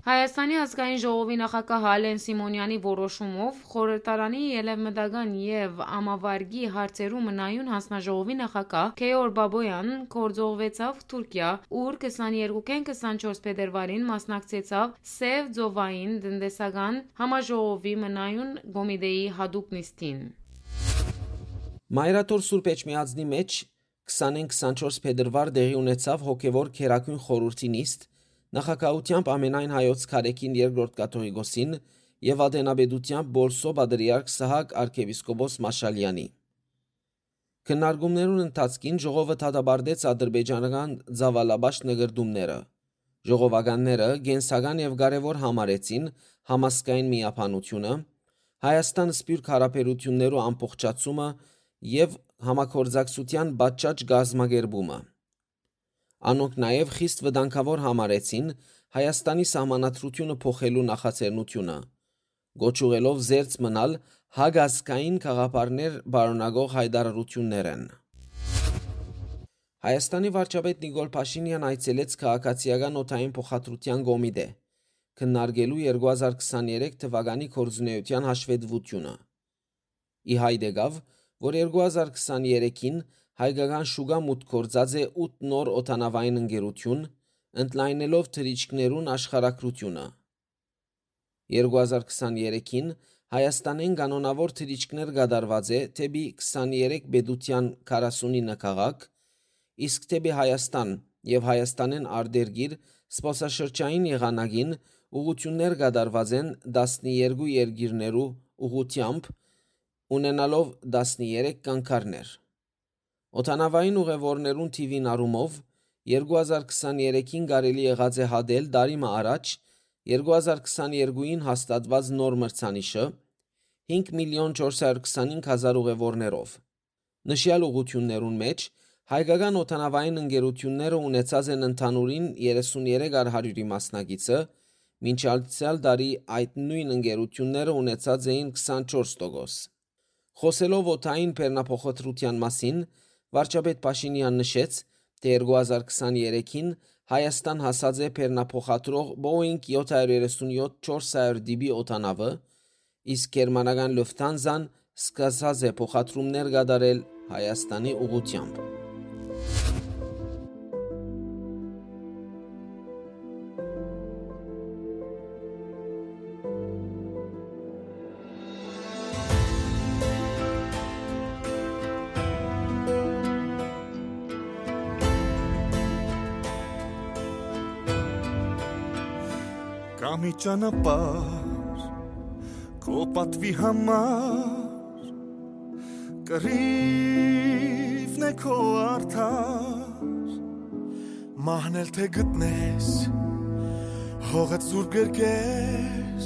Speaker 4: Հայաստանի ազգային ժողովի նախագահ Ալեն Սիմոնյանի որոշումով խորհրդարանի ելևմտական եւ ամավարգի հարցերու մնայուն հանձնաժողովի նախագահ Քեյոր Բաբոյան կորձողվեցավ Թուրքիա, ուր 22-ին 24 փետրվարին մասնակցեցավ Սև Ձովային տնտեսական համաժողովի մնայուն կոմիտեի հadoop նիստին։
Speaker 3: Մայրաթոր Սուրբ Էջմիածնի մեջ 20-24 փետրվար դեղի ունեցավ հոգևոր քերակույն խորհրդի նիստ նախակահությամբ ամենայն հայոց քարեկին երկրորդ կաթողիկոսին եւ ադենաբեդությամբ Բոլսո Բադրիարք Սահակ arczepiskopos Մաշալյանի։ Քննարկումներուն ընթացքին ժողովը դադարեցեց ադրբեջանական զավալաբաշ նգրդումները։ Ժողովականները գենսական եւ կարևոր համարեցին համասկային միապանությունը, Հայաստան սպյուրք հարաբերություններու ամբողջացումը եւ համակորձակցության բաճճ գազմագերբումը։ Անոնք նաև խիստ վտանգավոր համարեցին Հայաստանի սահմանադրությունը փոխելու նախաձեռնությունը, գոչուղելով զերծ մնալ հագազգային խաղապարներ բարոնագող հայտարարություններն։ Հայաստանի վարչապետ Նիկոլ Փաշինյան այցելեց քաղաքացիական օթային փոխադրության կոմիտե քննարկելու 2023 թվականի կորձունեության հաշվետվությունը։ Ի հայտ եկավ, որ 2023-ին հայկական շուկա մուտք գործած է 8 նոր օտանավային ընկերություն, ընդլայնելով թրիչքներուն աշխարհակրությունը։ 2023-ին Հայաստանեն կանոնավոր թրիչքներ գդարված է թեպի 23 բեդության 49 քաղաք, իսկ թեպի Հայաստան եւ Հայաստանեն արտերգիր սպասաշրջային եղանակին ուղություններ գդարված են 12 երկիրներու ուղությամբ ունենալով 13 կանգառներ։ Օթանավային ուղևորներուն թիվին առումով 2023-ին կարելի եղած է հադել դարիմը առաջ 2022-ին հաստատված նոր մրցանիշը 5 միլիոն 425 հազար ուղևորներով։ Նշյալ ուղություններուն մեջ հայկական օթանավային ընկերությունները ունեցած են ընդհանուրին 33 արհարյուրի մասնագիծը, մինչ ալցյալ դարի այդ նույն ընկերությունները ունեցած էին 24%։ Խոսելով օթային բեռնափոխադրության մասին, Վարչապետ Փաշինյան նշեց, թե 2023-ին Հայաստան հասած է բեռնափոխադրող Boeing 737-400 DB օտանավը, իսկ գերմանական Lufthansa-ն սկսած է փոխադրումներ կատարել Հայաստանի ուղությամբ։
Speaker 20: ճանապար քո պատվի համար կռիվն է քո արդար մահնել թե գտնես հողը ծուր գրկես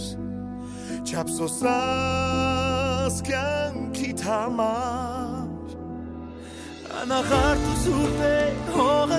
Speaker 20: չափսոսած կյանքի համար անախարտ ու սուրբ է հողը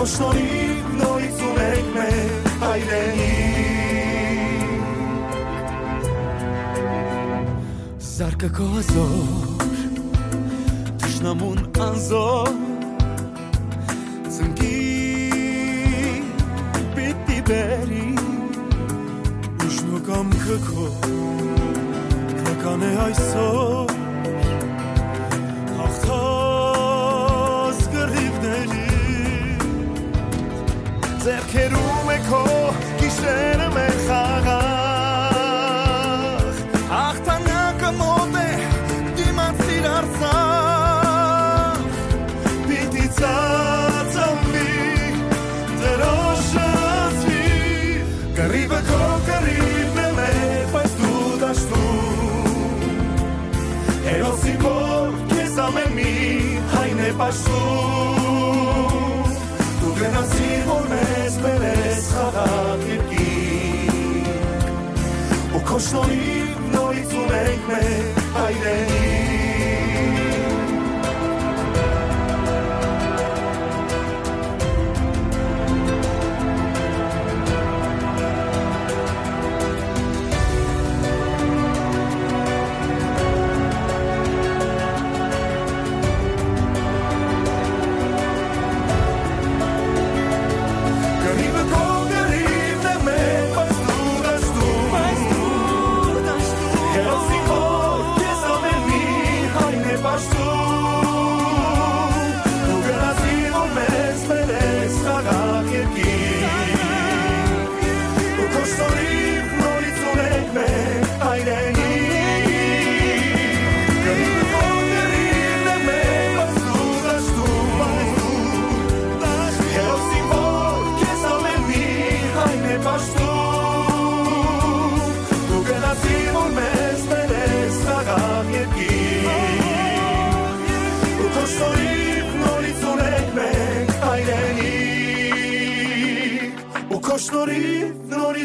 Speaker 20: ու քո շնորհիվ նորից ունենք մեր հայրենի Զարկը քո ազոր Տշնամուն անզոր Ծնկի պիտի բերի Most no így, no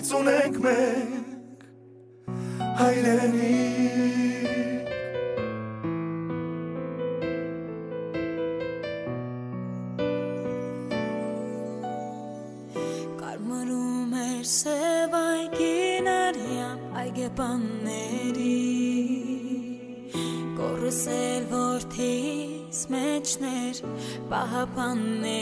Speaker 20: Ո՞րից ունենք մենք հայրենիք
Speaker 5: Կարմրում էր սև այգին արյամ այգեպանների Կորս էլ որդիս մեջներ պահապանների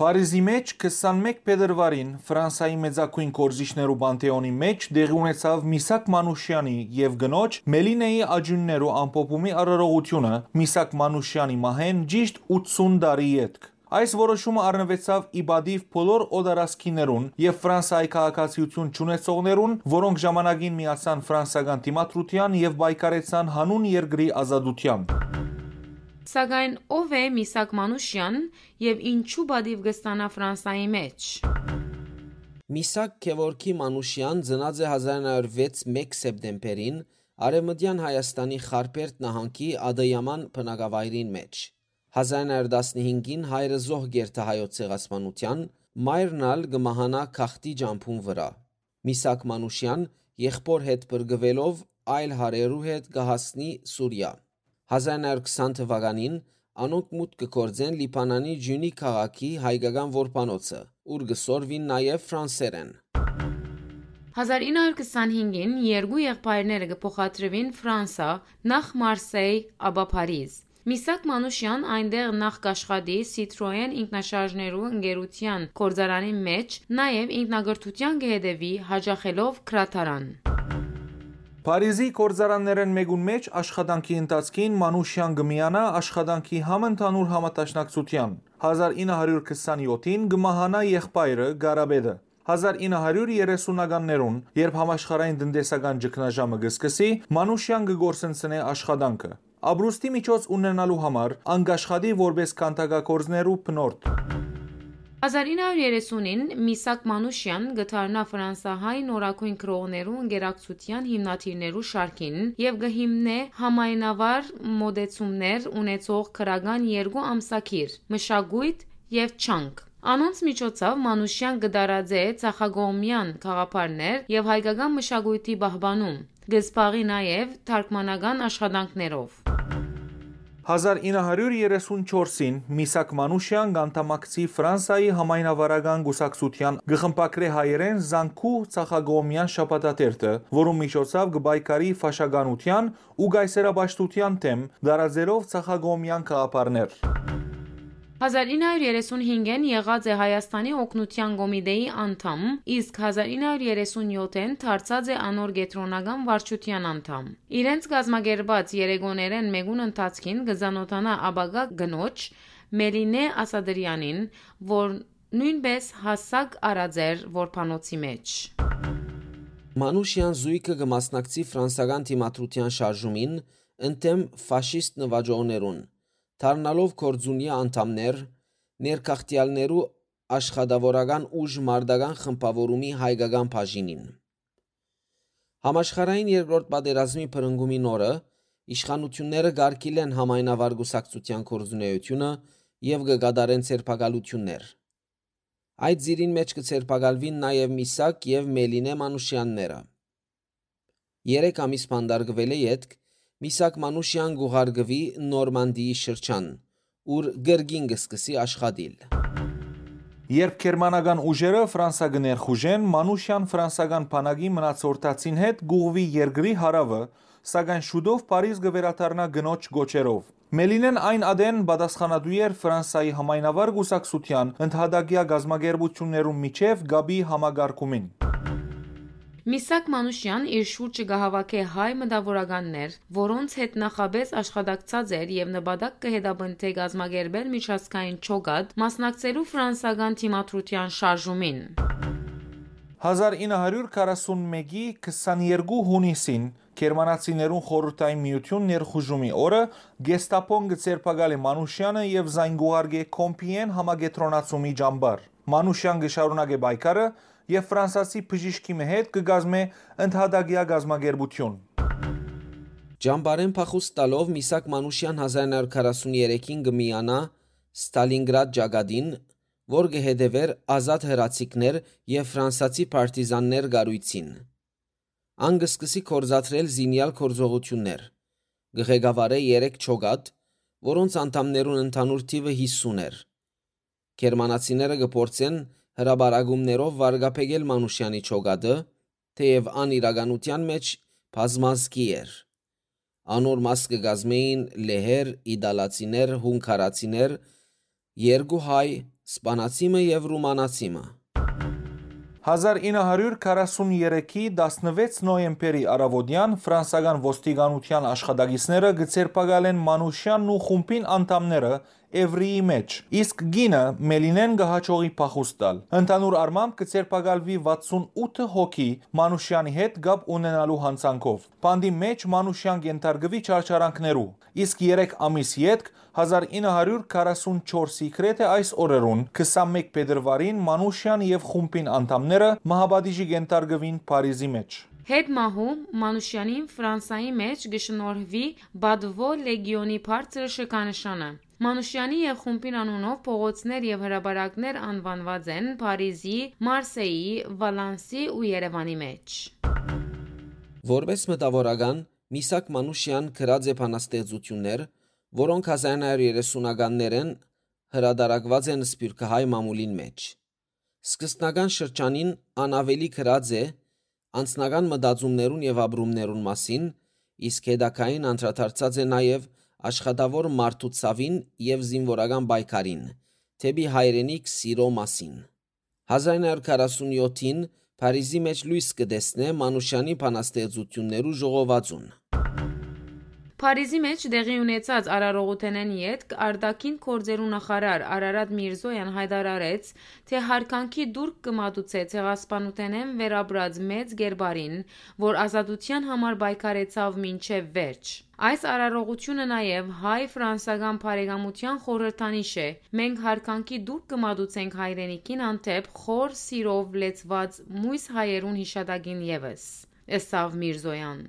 Speaker 2: Փարիզի մեջ 21 փետրվարին Ֆրանսիայի մեծակույն կորզիչներու բանտեոնի մեջ դեղի ունեցավ Միսակ Մանուշյանի եւ գնոջ Մելինեի աջուններու ամփոփումի արարողությունը Միսակ Մանուշյանի մահեն ճիշտ 80 տարի յետք։ Այս որոշումը առնվեցավ իբադիվ բոլոր օդարասքիներուն եւ Ֆրանսիայի քաղաքացիություն ճանաչողներուն, որոնք ժամանակին միացան ֆրանսիական դիմադրության եւ բայկարեցան հանուն երկրի ազատության։
Speaker 4: Սակայն ով է Միսակ Մանուշյան եւ ինչու բադիվ գստանա Ֆրանսայի մեջ։
Speaker 3: Միսակ Քևորքի Մանուշյան ծնած է 1906 1 սեպտեմբերին Արեմդյան Հայաստանի Խարպերտ նահանգի Ադայաման բնակավայրին մեջ։ 1915-ին հայրը զոհ գերտը հայոց ցեղասպանության, մայրն ալ գմահանա քաղտի ջամփուն վրա։ Միսակ Մանուշյան եղբոր հետ բրգվելով այլ հարերու հետ գահասնի Սուրիա։ 1920 թվականին անոնք մուտք կգործեն Լիբանանի Ջունի քաղաքի հայկական որբանոցը, ուր գսորվին նաև ֆրանսերեն։
Speaker 4: 1925-ին երկու եղբայրները կփոխադրվին Ֆրանսա, նախ Մարսեյ, ապա Փարիզ։ Միսակ Մանուշյան այնտեղ նախ կաշխատի Citroën ինքնաշարժներու ընկերության կորզարանի մեջ, նաև ինքնագրթության կհետևի հաջախելով քրաթարան։
Speaker 2: Փարիզի կորզարաններեն մեկուն մեջ աշխատանքի ընթացքին Մանուշյան գմիանա աշխատանքի համընդհանուր համատաշնակցության 1927-ին գմահանա եղբայրը Գարաբեդը 1930-ականներուն, երբ համաշխարհային տնտեսական ճգնաժամը գսկսի, Մանուշյան կգործընծնե աշխատանքը։ Աբրուստի միջոց ունենալու համար անգաշխատի որպես կանտակակորզներու փնորդ։
Speaker 4: 1930-ին Միսակ Մանուշյան գտարնա Ֆրանսահայ նորակույն քրոներու ընկերակցության հիմնադիրներու շարքին եւ գհիմնե համայնավար մոդեցումներ ունեցող քրական երկու ամսակիր՝ մշակույթ եւ չանք։ Անոնց միջոցով Մանուշյան գդարաձե ցախագոմյան խաղապարներ եւ հայկական մշակույթի բահբանում։ Գսպաղի նաեւ թարգմանական աշխատանքներով։
Speaker 2: 1934-ին Միսակ Մանուշյան գանտամակցի Ֆրանսայի համայնավարական գուսակցության գխմպակրե հայերեն Զանկու ցախագոմյան շապատատերտը, որում միջոցով գբայկարի ֆաշագանության ու գայսերաբաշտության թեմ դարաձերով ցախագոմյան քաղաքարներ։
Speaker 4: 1935-ին եղած է Հայաստանի օկնության կոմիտեի անդամ, իսկ 1937-ին դարձած է անոր գետրոնական վարչության անդամ։ Իրենց գազագերբած երեգոներեն մեկուն ընթացքին գզանոթանա աբագա գնոջ Մելինե Ասադրյանին, որ նույնպես հասակ արածեր որփանոցի մեջ։
Speaker 3: Մանուշյան զույգը կմասնակցի ֆրանսական թիմադրության շարժումին ընդեմ ֆաշիստ նվաճողներուն դառնալով կորձունյա անդամներ ներքախտյալներու աշխատավորական ուժ մարդական խմբավորումի հայկական բաժինին։ Համաշխարհային երկրորդ պատերազմի փրկումի նորը իշխանությունները գարկիլեն համայնավար գուսակցության կորձունեությունը եւ կգադարեն ցերպակալություններ։ Այդ զիրին մեջ կցերպակալվին նաև Միսակ եւ Մելինե Մանուշյանները։ 3 ամիս բանդարգվել է յետք Միսակ Մանուշյան գուղարգվի Նորմանդիի շրջան, ուր գրգին կսկսի աշխատիլ։
Speaker 2: Երբ գերմանական ուժերը Ֆրանսա գներխուժեն, Մանուշյան ֆրանսական բանակի մնացորդացին հետ գուղվի երկրի հարավը, սակայն շուտով Փարիզ գվերադառնա գնոջ գոչերով։ Մելինեն այն ադեն պատասխանատու էր Ֆրանսայի համայնավար գուսակցության ընդհատակյա գազագերբություններում միջև գաբի համագարկումին։
Speaker 4: Միսակ Մանուշյան իր շուրջը գահավաք է հայ մտավորականներ, որոնց հետ նախաբես աշխատակցած էր եւ նպատակ կհետաբնթե գազմագերբել միջազգային ճոգատ մասնակցելու ֆրանսական թիմադրության շարժումին։
Speaker 2: 1941-ի 22 հունիսին Գերմանացիներուն խորհրդային միություն ներխուժումի օրը Գեստապոն գծերպակալ է Մանուշյանը եւ զանգուարգե Կոմպիեն համագետրոնացումի ջամբար։ Մանուշյան գշարունակ է բայկարը եւ ֆրանսիացի բժիշկի հետ կգազմե ընդհատակյա գազմագերբություն։
Speaker 3: Ջամբարեն փախուստ տալով Միսակ Մանուշյան 1943-ին գմիանա Ստալինգրադ ջագադին, որ կհետևեր ազատ հրացիկներ եւ ֆրանսացի պարտիզաններ գարույցին։ Անգսկսի կորզաթրել զինյալ կորզողություններ։ Գղեկավարե 3 ճոգատ, որոնց անդամներուն ընդհանուր թիվը 50 էր։ Գերմանացիները կփորձեն հրաբարագումներով վարգապեկել Մանուշյանի ճոգատը, թեև ան իրականության մեջ բազմազգի էր։ Անոր մաս կգազմեին լեհեր, իդալացիներ, հունկարացիներ, երկու հայ, սպանացիմը եւ ռումանացիմը։
Speaker 2: 1943-ի 16 նոյեմբերի առավոտյան ֆրանսական ոստիկանության աշխատակիցները գծերպակալեն Մանուշյանն ու խումբին անդամները Էվրիի մեջ, իսկ գինը Մելինեն գահաճողի փախուստ տալ։ Ընդհանուր առմամբ կցերպակալվի 68 հոգի Մանուշյանի հետ գապ ունենալու հանցանքով։ Բանդի մեջ Մանուշյան կենթարկվի չարչարանքներու, իսկ 3 ամիս յետք 1944-ի գրեթե այս օրերուն 21 փետրվարին Մանուշյան եւ խումբին անդամները Մահաբադիժի կենթարկվին Փարիզի մեջ։
Speaker 4: Հետ մահու Մանուշյանին Ֆրանսայի մեջ գշնորհվի Բադվո լեգիոնի բարձր շքանշանը։ Մանուշյանի եւ խումբին անունով փողոցներ եւ հրաբարակներ անվանված են Փարիզի, Մարսեի, Վալանսի ու Երևանի մեջ։
Speaker 3: Որպես մտավորական Միսակ Մանուշյան գրած է բանաստեղծություններ, որոնք 1930-ականներեն հրադարակված են Սփյուռքահայ մամուլին մեջ։ Սկզբնական շրջանին անավելի գրած է անձնական մտածումներուն եւ ապրումներուն մասին, իսկ հետակային անդրադարձած է նաեւ աշխատավոր մարդու ցավին եւ զինվորական պայքարին, թեպի հայրենիք սիրո մասին։ 1947-ին Փարիզի մեջ լույս կտեսնե Մանուշյանի բանաստեղծություններու ժողովածուն։
Speaker 4: Փարիզի մեջ դեղի ունեցած արարողութենեն յետք արտաքին կորձերու նախարար Արարատ Միրզոյան հայտարարեց, թե հարկանքի դուրք կմատուցե ցեղասպանութենեն վերաբրած մեծ գերբարին, որ ազատության համար պայքարեցավ մինչև վերջ։ Այս արարողությունը նաև հայ-ֆրանսական բարեկամության խորհրդանիշ է։ Մենք հարկանքի դուրք կմատուցենք հայրենիքին անթեպ խոր սիրով լեցված մույս հայերուն հիշատակին եւս։ Էսավ Միրզոյան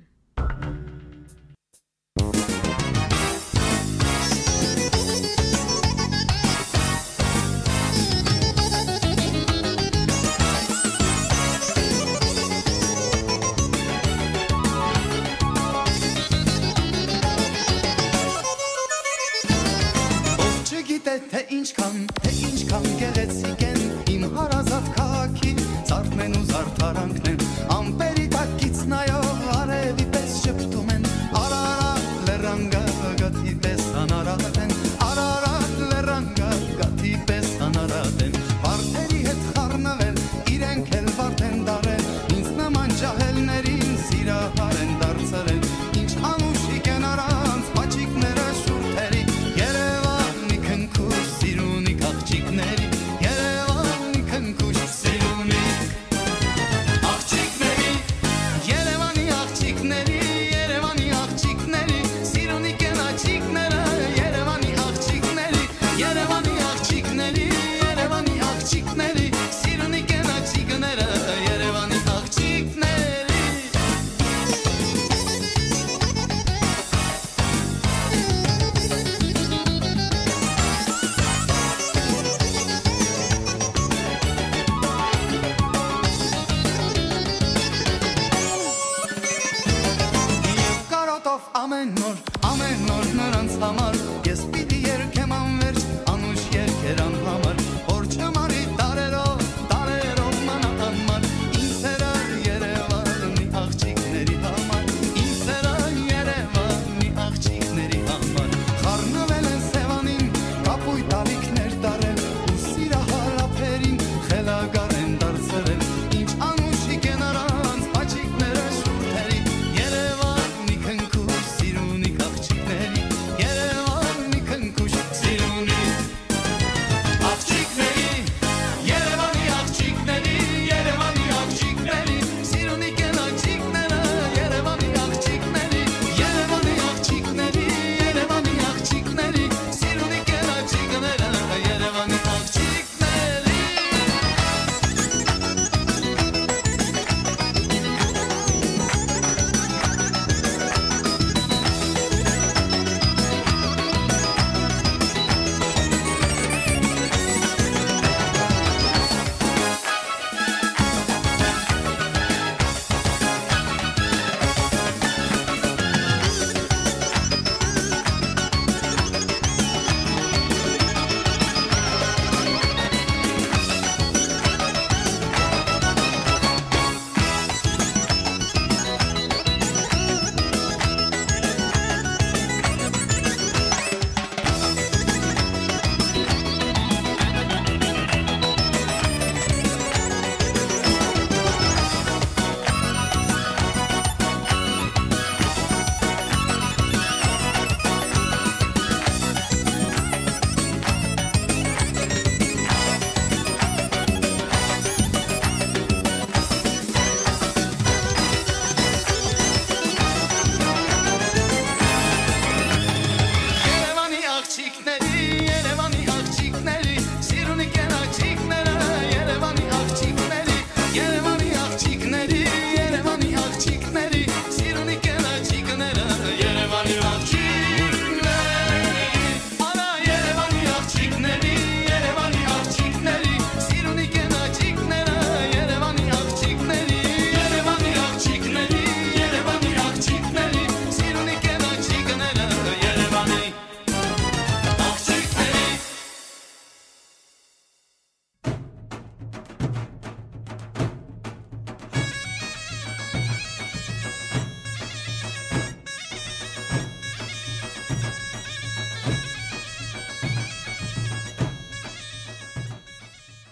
Speaker 25: թե ինչքան, թե ինչքան գեղեցիկ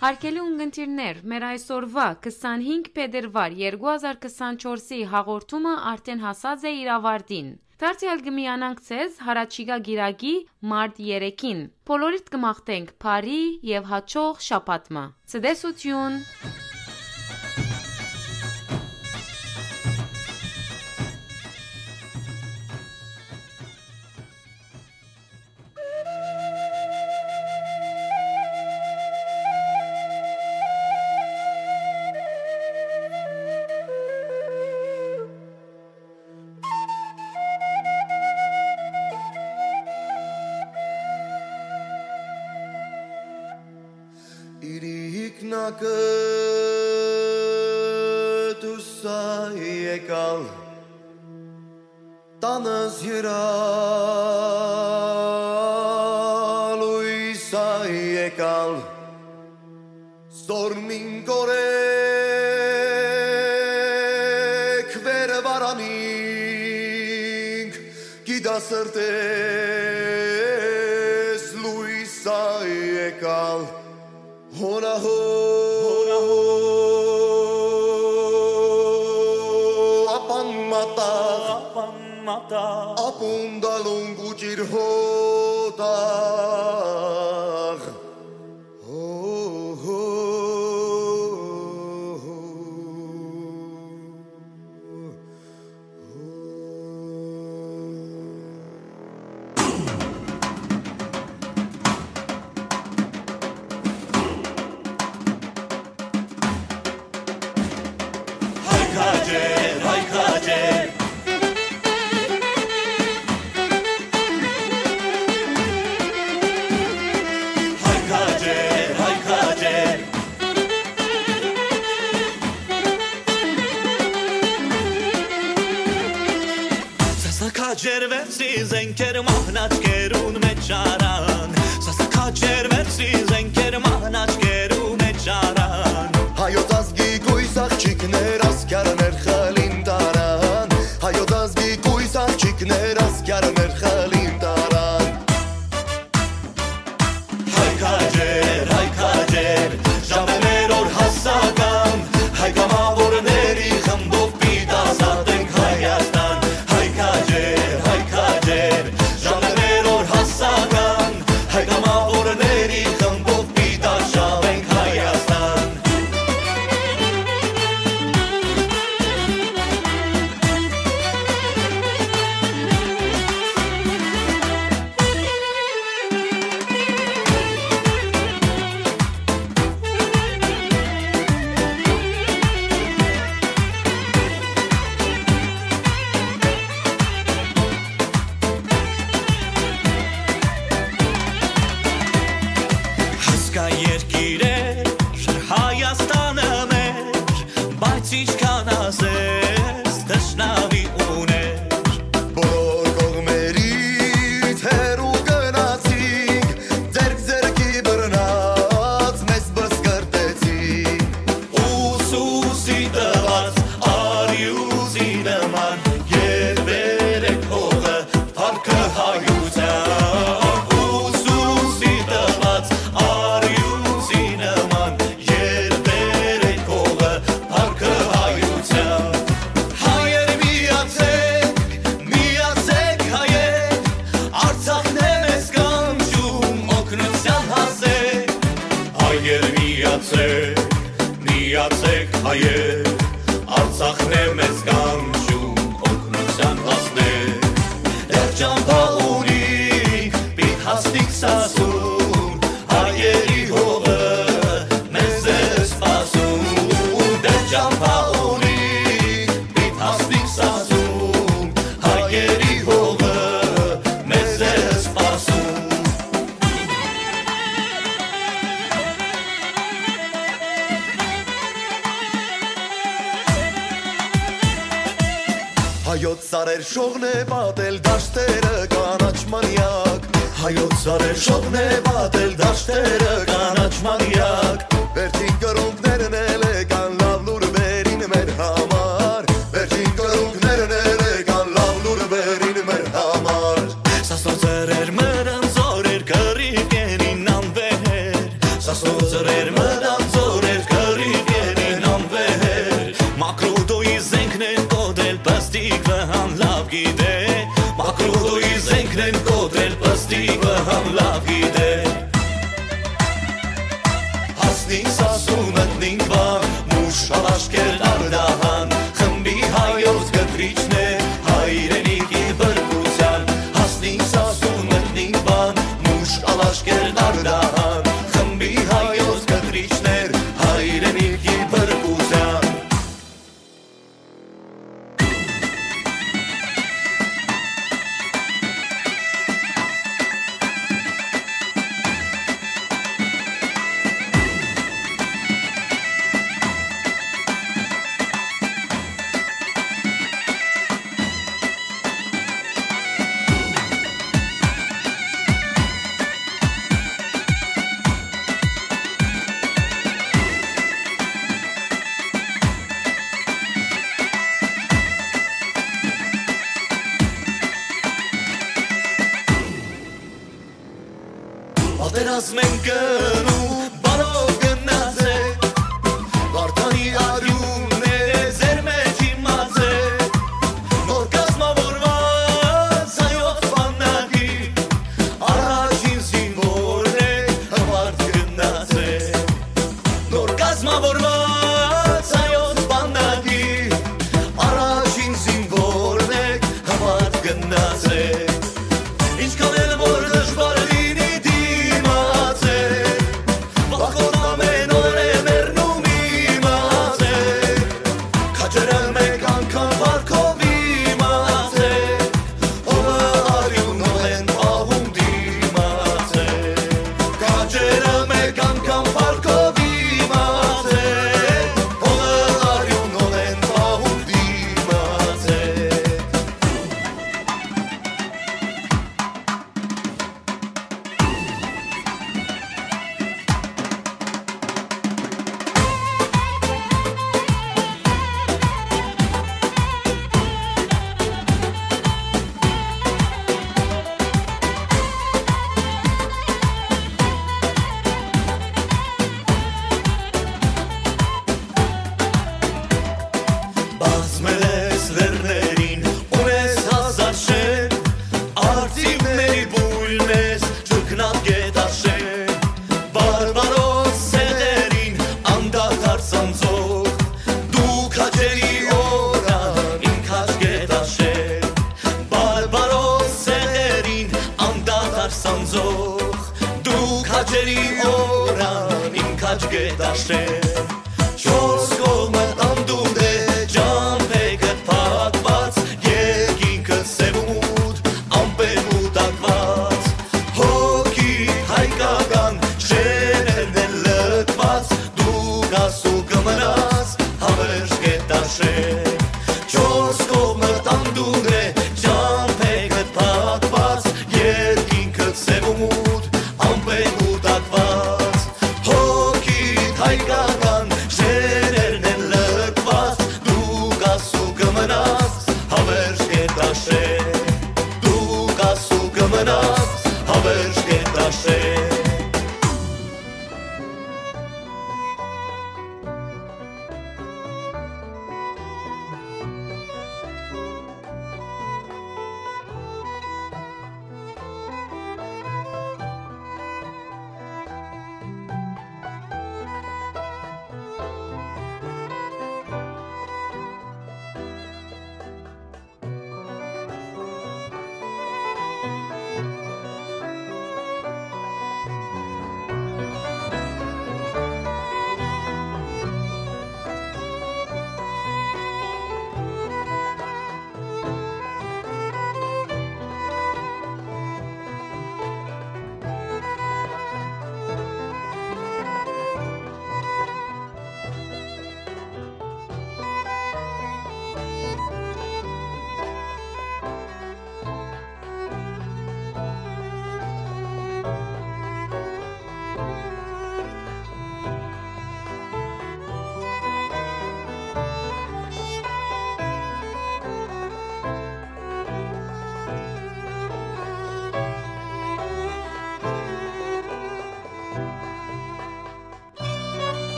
Speaker 8: Հարգելի ունգընտիրներ, մեր այսօրվա 25 փետրվար 2024-ի հաղորդումը արդեն հասած է իր ավարտին։ Դարձյալ գմիանանք ցեզ հարաճիգա գիրագի մարտ 3-ին։ Բոլորիդ կմաղթենք բարի եւ հաջող շաբաթը։ Ցտեսություն։